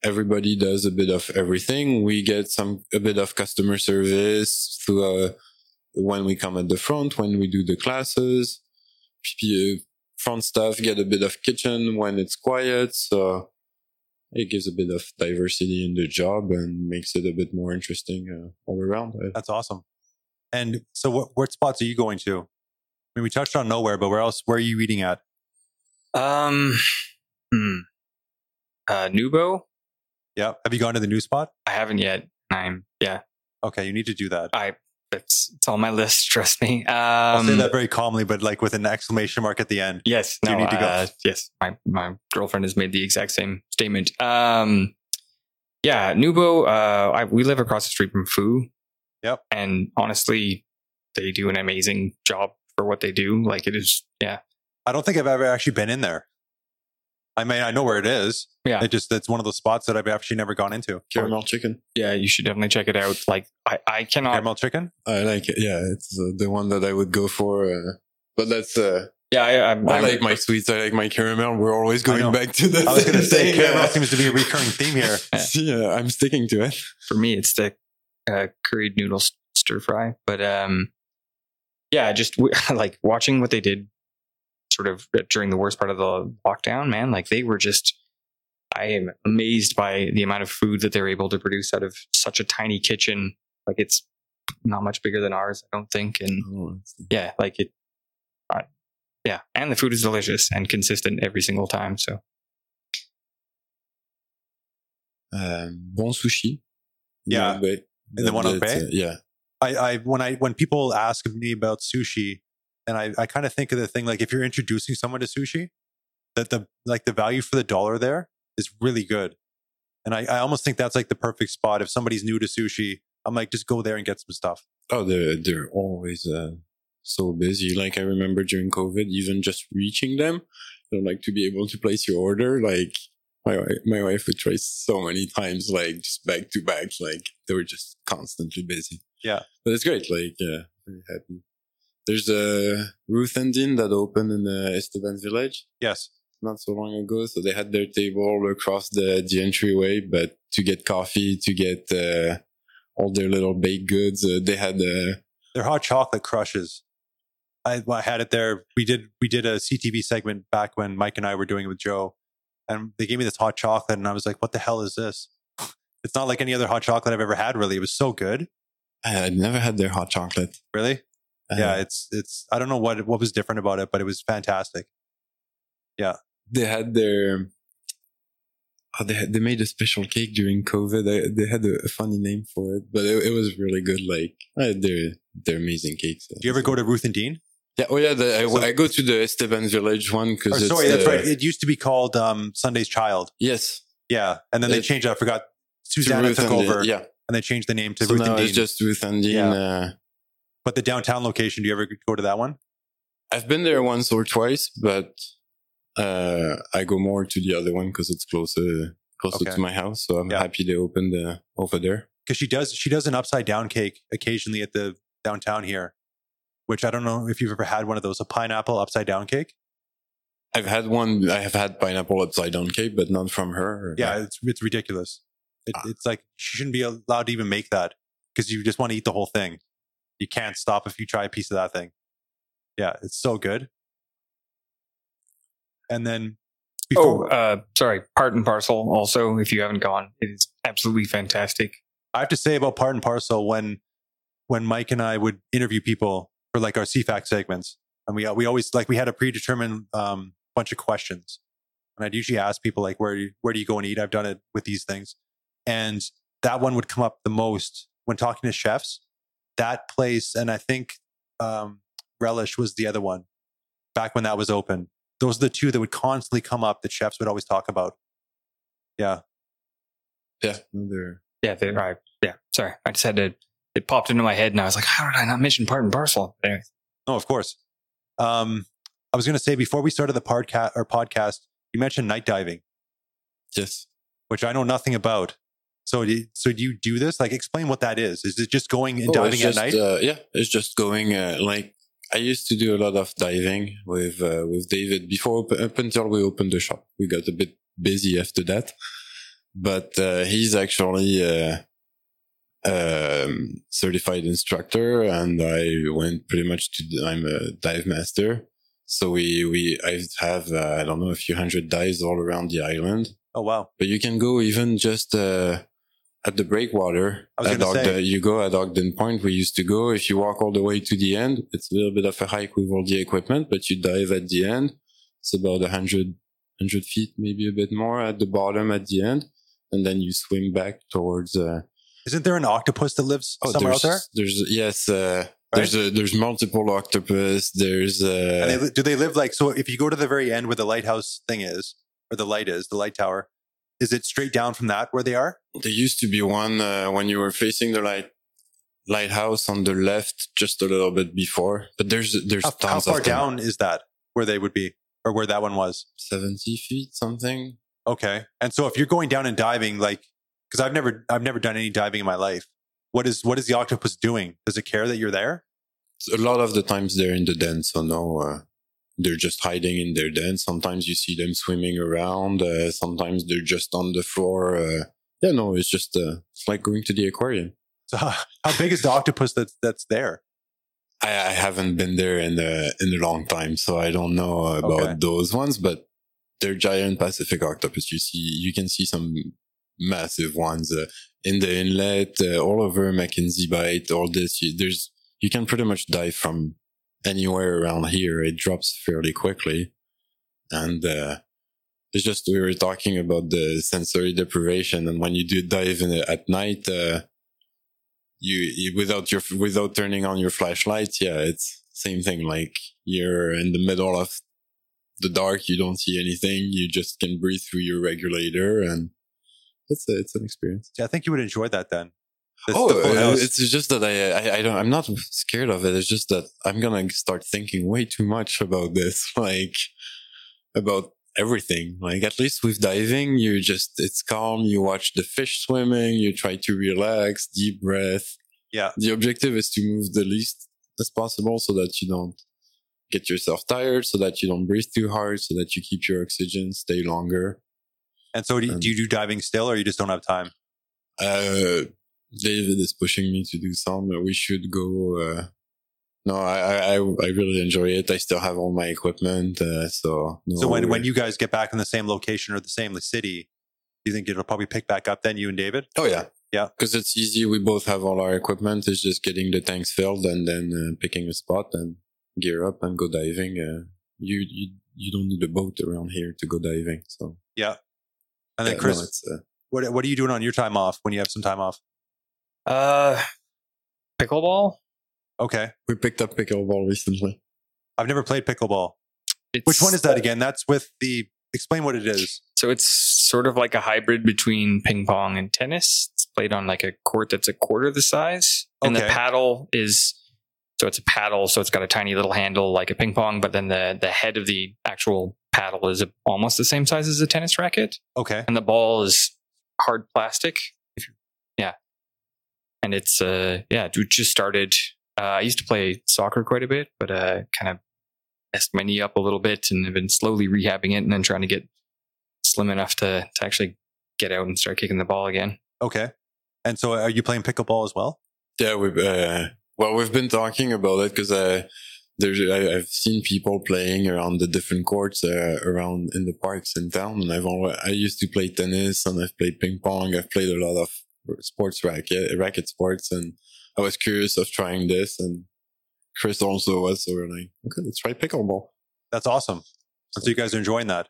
everybody does a bit of everything. We get some a bit of customer service through uh, when we come at the front, when we do the classes. Puis, uh, front staff get a bit of kitchen when it's quiet. So it gives a bit of diversity in the job and makes it a bit more interesting uh, all around. That's awesome. And so, what, what spots are you going to? Mean, we touched on nowhere, but where else? Where are you eating at? Um, hmm. Uh, Nubo. Yeah. Have you gone to the new spot? I haven't yet. I'm yeah. Okay, you need to do that. I it's it's on my list. Trust me. Um, I'll say that very calmly, but like with an exclamation mark at the end. Yes. Do you need to go? uh, yes. My my girlfriend has made the exact same statement. Um, yeah, Nubo. Uh, I, we live across the street from Foo. Yep. And honestly, they do an amazing job for what they do. Like it is. Yeah. I don't think I've ever actually been in there. I mean, I know where it is. Yeah. It just it's one of those spots that I've actually never gone into. Caramel chicken. Yeah. You should definitely check it out. Like I I cannot. Caramel chicken. I like it. Yeah, it's uh, the one that I would go for. Uh, but that's uh, Yeah. I, I'm, I I'm- like my sweets. I like my caramel. We're always going back to the. I was going to say caramel uh, seems to be a recurring theme here. yeah, I'm sticking to it. for me it's the uh, curried noodle stir fry but um yeah just like watching what they did sort of during the worst part of the lockdown man like they were just i am amazed by the amount of food that they're able to produce out of such a tiny kitchen like it's not much bigger than ours i don't think and Oh, yeah like it uh, yeah and the food is delicious and consistent every single time so Um, bon sushi. Yeah. but the one on that's, Bay? uh, yeah. I, I when I when people ask me about sushi, and I, I kind of think of the thing like if you're introducing someone to sushi, that the like the value for the dollar there is really good. And I, I almost think that's like the perfect spot. If somebody's new to sushi, I'm like, just go there and get some stuff. Oh, they're they're always uh, so busy. Like I remember during COVID, even just reaching them, you know, like to be able to place your order. Like my my wife would try so many times, like just back to back. Like they were just constantly busy. Yeah. but it's great. Like yeah, very happy. There's a Ruth and Dean that opened in the Estevan Village Yes. not so long ago. So they had their table across the, the entryway, but to get coffee, to get uh, all their little baked goods, uh, they had uh, Their hot chocolate crushes. I, I had it there. We did we did a CTV segment back when Mike and I were doing it with Joe, and they gave me this hot chocolate, and I was like, "What the hell is this?" It's not like any other hot chocolate I've ever had. Really, it was so good. I never had their hot chocolate. Really, Uh, yeah. It's it's. I don't know what what was different about it, but it was fantastic. Yeah, they had their. Oh, they had, they made a special cake during COVID. They, they had a, a funny name for it, but it, it was really good. Like uh, they're they're amazing cakes. Do you ever go to Ruth and Dean? Yeah. Oh yeah. The, I, So- I go to the Estevan Village one because it's sorry, that's the- right. It used to be called um, Sunday's Child. Yes. Yeah, and then they changed it. I forgot. Susanna took over, Yeah. And they changed the name to so Ruth now and Dean. it's just Ruth and Dean. Yeah. Uh, but the downtown location, do you ever go to that one? I've been there once or twice, but uh, I go more to the other one because it's closer closer Okay. to my house. So I'm Yeah. happy they opened uh, over there. Because she does she does an upside down cake occasionally at the downtown here, which I don't know if you've ever had one of those a pineapple upside down cake. I've had one. I have had pineapple upside down cake, but not from her. Yeah, it's it's ridiculous. It, Ah. it's like she shouldn't be allowed to even make that because you just want to eat the whole thing. You can't stop if you try a piece of that thing. Yeah, it's so good. And then oh uh sorry part and parcel also if you haven't gone it is absolutely fantastic I have to say about part and parcel when when Mike and I would interview people for like our CFAX segments, and we we always like we had a predetermined um, bunch of questions, and I'd usually ask people like where do you, where do you go and eat? I've done it with these things, and that one would come up the most when talking to chefs. That place, and I think um, Relish was the other one back when that was open. Those are the two that would constantly come up that chefs would always talk about. Yeah, yeah. they're- Yeah, they right. Yeah, sorry. I just had to. It popped into my head, and I was like, "How did I not mention part and parcel?" Anyway, Oh, of course. Um, I was going to say before we started the podcast or podcast, you mentioned night diving, yes. which I know nothing about. So, do you, so do you do this? Like, explain what that is. Is it just going and Oh, diving it's at night? Uh, yeah, it's just going. Uh, like I used to do a lot of diving with uh, with David before up, up until we opened the shop. We got a bit busy after that, but uh, he's actually a um, certified instructor, and I went pretty much to. I'm a dive master, so we we I have uh, I don't know a few hundred dives all around the island. Oh wow! But you can go even just uh, at the breakwater. At Ogden, you go at Ogden Point. We used to go. If you walk all the way to the end, it's a little bit of a hike with all the equipment, but you dive at the end. It's about a hundred hundred feet, maybe a bit more at the bottom at the end, and then you swim back towards. Uh, Isn't there an octopus that lives oh, somewhere out there's, there? There's yes. Uh, There's a, there's multiple octopus. There's uh, they, do they live like so? If you go to the very end where the lighthouse thing is, or the light is, the light tower, is it straight down from that where they are? There used to be one uh, when you were facing the light lighthouse on the left, just a little bit before. But there's there's How, tons how far down is that where they would be, or where that one was? Seventy feet, something. Okay. And so if you're going down and diving, like, because I've never, I've never done any diving in my life. What is, what is the octopus doing? Does it care that you're there? A lot of the times they're in the den, so no, uh, they're just hiding in their den. Sometimes you see them swimming around. Uh, sometimes they're just on the floor. Uh, yeah, no, it's just uh, it's like going to the aquarium. So how, how big is the octopus that's that's there? I, I haven't been there in a in a long time, so I don't know about Okay. those ones. But they're giant Pacific octopus. You see, you can see some massive ones uh, in the inlet, uh, all over Mackenzie Bight. All this, you, there's you can pretty much dive from anywhere around here. It drops fairly quickly, and uh, it's just we were talking about the sensory deprivation, and when you do dive in at night. Uh, you, you without your without turning on your flashlights yeah it's same thing like you're in the middle of the dark you don't see anything you just can breathe through your regulator and it's a, it's an experience See, I think you would enjoy that then. Oh uh, it's just that I, I i don't i'm not scared of it. It's just that i'm gonna start thinking way too much about this like about everything. Like at least with diving you just it's calm you watch the fish swimming you try to relax deep breath. Yeah. the objective is to move the least as possible so that you don't get yourself tired so that you don't breathe too hard so that you keep your oxygen stay longer. And so do you, um, do you do diving still, or you just don't have time? uh david is pushing me to do some we should go uh no I, I i really enjoy it i still have all my equipment uh, so no, so when when you guys get back in the same location or the same city, do you think it'll probably pick back up then? You and David? oh yeah Yeah. because it's easy we both have all our equipment it's just getting the tanks filled and then uh, picking a spot and gear up and go diving uh you you you don't need a boat around here to go diving so yeah. And then Chris, no, uh, what what are you doing on your time off when you have some time off? Uh, pickleball. Okay, we picked up pickleball recently I've never played pickleball. It's, Which one is that again? That's with the. Explain what it is. So it's sort of like a hybrid between ping pong and tennis. It's played on like a court that's a quarter the size, and the paddle is so it's a paddle, so it's got a tiny little handle like a ping pong, but then the the head of the actual paddle is almost the same size as a tennis racket, Okay, and the ball is hard plastic. Yeah, and it's uh yeah, we just started. Uh, I used to play soccer quite a bit, but uh, kind of messed my knee up a little bit, and have been slowly rehabbing it, and then trying to get slim enough to to actually get out and start kicking the ball again. okay. And so, are you playing pickleball as well? Yeah, we've uh, well, we've been talking about it because uh, there's I, I've seen people playing around the different courts uh, around in the parks in town, and I've always, I used to play tennis and I've played ping pong. I've played a lot of sports racket racket sports, and I was curious of trying this, and Chris also was. So we're like, okay, let's try pickleball. That's awesome. And so you guys are enjoying that.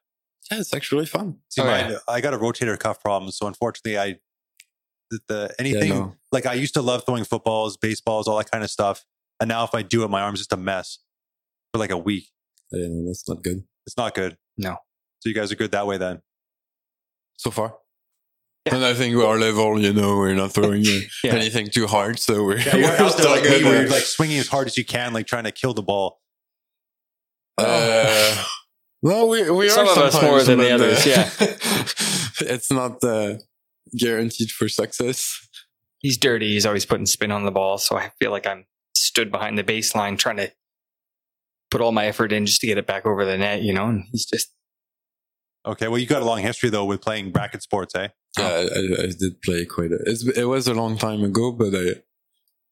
Yeah, it's actually fun. See, Oh, mine, yeah. I got a rotator cuff problem, so unfortunately, I the, the anything no. like I used to love throwing footballs, baseballs, all that kind of stuff, and now if I do it, my arm's just a mess for like a week. Yeah, no, that's not good It's not good. No. So you guys are good that way then. so far. Yeah. And I think our level, you know, we're not throwing uh, Yeah. anything too hard, so we're, Yeah, you're we're out there like me, good, where you're like swinging as hard as you can, like trying to kill the ball. Uh, well, we we Some are of us sometimes, more than the but, others, yeah. it's not uh, guaranteed for success. He's dirty. He's always putting spin on the ball, so I feel like I'm stood behind the baseline trying to put all my effort in just to get it back over the net. You know, and he's just Okay, well, you got a long history though with playing bracket sports, eh? Yeah, I, I did play quite a. It's, it was a long time ago, but I,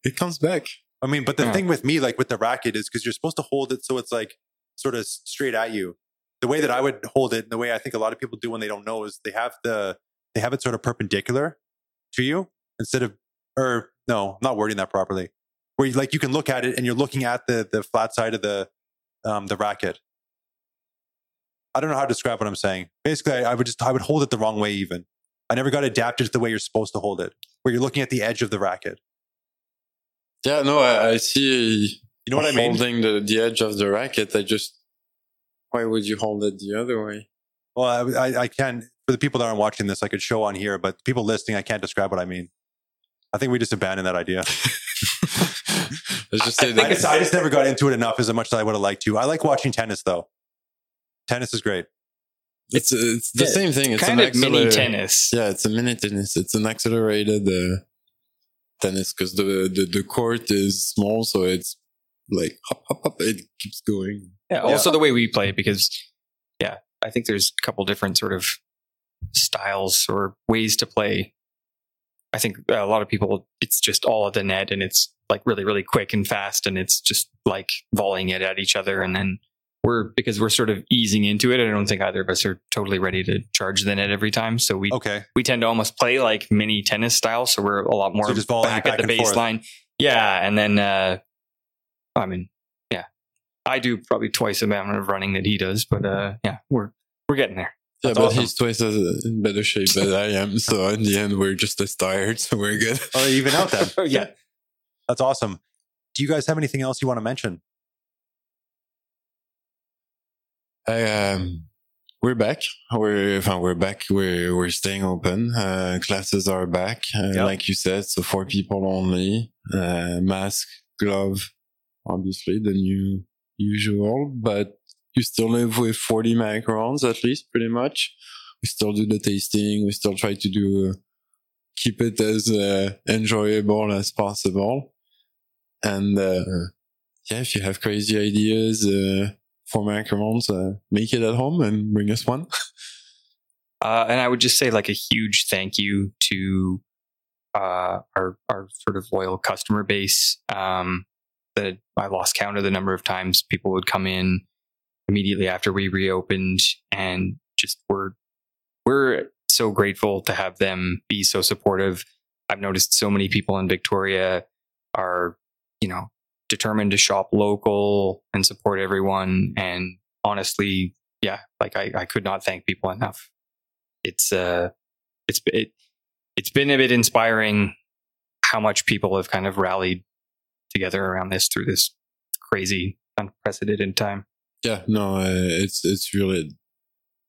it comes back. I mean, but the Yeah. thing with me, like with the racket, is because you're supposed to hold it so it's like sort of straight at you. The way that I would hold it, and the way I think a lot of people do when they don't know, is they have the they have it sort of perpendicular to you instead of, or no, I'm not wording that properly. Where you, like you can look at it and you're looking at the the flat side of the um the racket. I don't know how to describe what I'm saying. Basically, I, I would just I would hold it the wrong way. Even I never got adapted to the way you're supposed to hold it, where you're looking at the edge of the racket. Yeah, no, I, I see. You know what I mean? Holding the, the edge of the racket, I just. Why would you hold it the other way? Well, I, I, I can for the people that aren't watching this, I could show on here, but people listening, I can't describe what I mean. I think we just abandoned that idea. Let's just say I that. just, I just never got into it enough as much as I would have liked to. I like watching tennis though. Tennis is great. it's it's the Yeah, same thing. It's kind an of mini tennis. Yeah, it's a mini tennis. It's an accelerated uh, tennis because the, the the court is small, so it's like hop hop hop. It keeps going. Yeah, also the way we play because yeah, I think there's a couple different sort of styles or ways to play. I think a lot of people it's just all at the net and it's like really really quick and fast and it's just like volleying it at each other and then we're because we're sort of easing into it. I don't think either of us are totally ready to charge the net every time. So we Okay. we tend to almost play like mini tennis style. So we're a lot more So just volleying back, back at the and forth. baseline. Yeah. And then, uh, I mean, yeah, I do probably twice the amount of running that he does, but, uh, yeah, we're, we're getting there. Yeah, That's but awesome. he's twice as in better shape than I am. So in the end, we're just as tired. So we're good. Oh, even out then. yeah. That's awesome. Do you guys have anything else you want to mention? Um, we're back. We're we're back. We're we're staying open. Uh, classes are back, uh, Yep. like you said. So for people only, uh, mask, glove, obviously the new usual. But you still live with forty macarons at least, pretty much. We still do the tasting. We still try to do uh, keep it as uh, enjoyable as possible. And uh, yeah, if you have crazy ideas. For macarons, uh, make it at home and bring us one. Uh, and I would just say like a huge thank you to uh, our our sort of loyal customer base. Um, that I lost count of the number of times people would come in immediately after we reopened, and just we're we're so grateful to have them be so supportive. I've noticed so many people in Victoria are, you know, determined to shop local and support everyone. And honestly, yeah, like I, I could not thank people enough it's uh it's it, it's been a bit inspiring how much people have kind of rallied together around this through this crazy unprecedented time Yeah, no, uh, it's it's really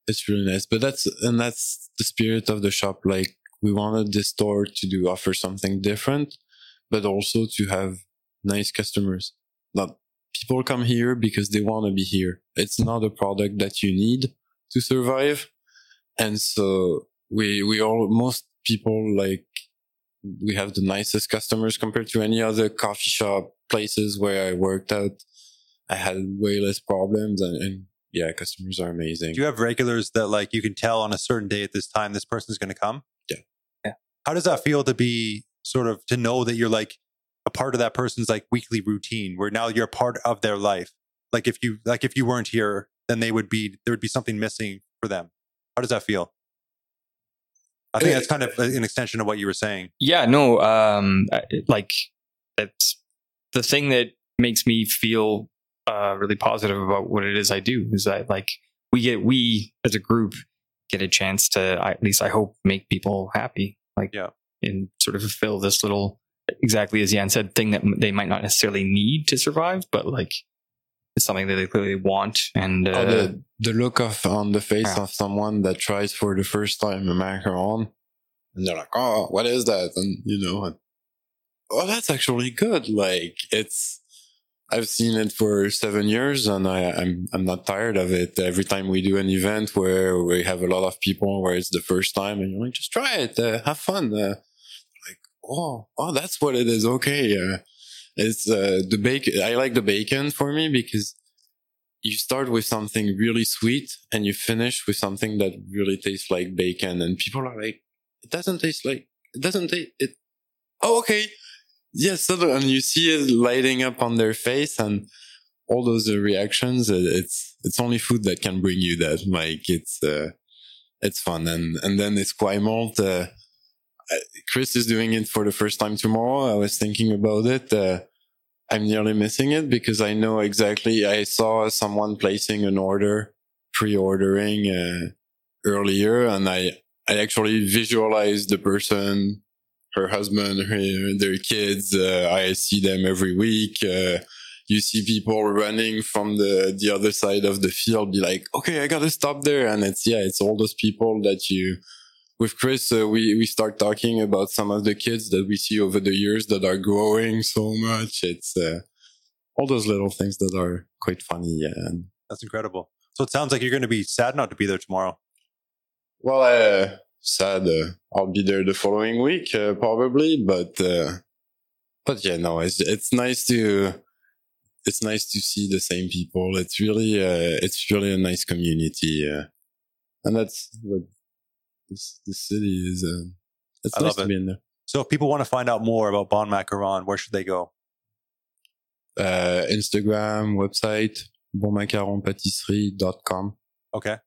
it's really nice. But that's and that's the spirit of the shop. Like we wanted this store to do offer something different, but also to have nice customers. Not people come here because they want to be here. It's not a product that you need to survive, and so we we all most people like we have the nicest customers compared to any other coffee shop places where I worked out. I had way less problems and, and yeah, customers are amazing. Do you have regulars that like you can tell on a certain day at this time this person's going to come? Yeah. Yeah. How does that feel to be sort of to know that you're like a part of that person's like weekly routine where now you're a part of their life? Like if you like if you weren't here, then they would be there would be something missing for them. How does that feel? I think that's kind of an extension of what you were saying. yeah no um like it's the thing that makes me feel uh really positive about what it is i do is that like we get we as a group get a chance to at least i hope make people happy like Yeah. and sort of fulfill this little exactly as Jan said thing that they might not necessarily need to survive but like it's something that they clearly want and uh, oh, the the look of on the face Yeah. of someone that tries for the first time a macaron, and they're like, "Oh, what is that?" And you know, and, oh, that's actually good. Like it's, I've seen it for seven years, and I, I'm I'm not tired of it. Every time we do an event where we have a lot of people, where it's the first time, and you're like, "Just try it, uh, have fun." Uh, oh, oh, that's what it is. Okay, uh, it's uh, the bacon. I like the bacon for me because you start with something really sweet and you finish with something that really tastes like bacon and people are like it doesn't taste like it doesn't taste it. Oh, okay. Yes, and you see it lighting up on their face and all those uh, reactions. It's it's only food that can bring you that. Like it's uh, it's fun and and then it's Quaimont. Uh, uh, Chris is doing it for the first time tomorrow. I was thinking about it. Uh, I'm nearly missing it because I know exactly. I saw someone placing an order, pre-ordering uh, earlier, and I I actually visualized the person, her husband, her, their kids. Uh, I see them every week. Uh, you see people running from the the other side of the field, be like, okay, I gotta stop there, and it's yeah, it's all those people that you. With Chris, uh, we we start talking about some of the kids that we see over the years that are growing so much. It's uh, all those little things that are quite funny. Yeah, and That's incredible. So it sounds like you're going to be sad not to be there tomorrow. Well, uh, sad. Uh, I'll be there the following week, uh, probably, but uh, but yeah, no, it's it's nice to it's nice to see the same people. It's really uh, it's really a nice community, uh, and that's what this this city is. Uh, it's I nice love to it. be in there. So if people want to find out more about Bon Macaron, where should they go? Uh, Instagram website bonmacaronpatisserie.com. Okay.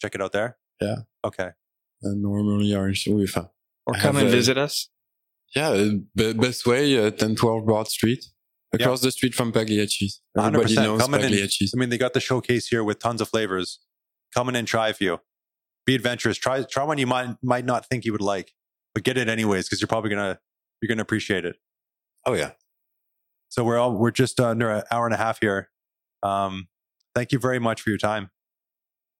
Check it out there. Yeah. Okay. And normally our oui, enfin, Or come and a- visit us. Yeah, uh, be- best way, uh, 1012 Broad Street, across the street from Pagliacci's. Everybody 100%. knows Come in and- Pagliacci's. I mean, they got the showcase here with tons of flavors. Come in and try a few. Be adventurous. Try try one you might might not think you would like, but get it anyways because you're probably gonna you're gonna appreciate it. Oh yeah. So we're all we're just under an hour and a half here. Um, thank you very much for your time.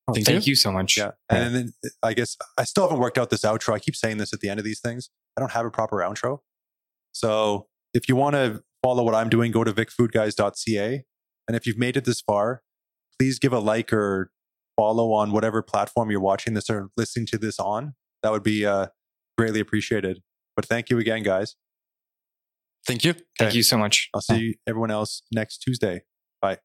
Oh, Thank thank you so much. Yeah, and then I guess I still haven't worked out this outro. I keep saying this at the end of these things. I don't have a proper outro. So if you want to follow what I'm doing, go to vicfoodguys.ca. And if you've made it this far, please give a like or follow on whatever platform you're watching this or listening to this on. That would be uh, greatly appreciated. But thank you again, guys. Thank you. Thank you so much. I'll see everyone else next Tuesday. Bye.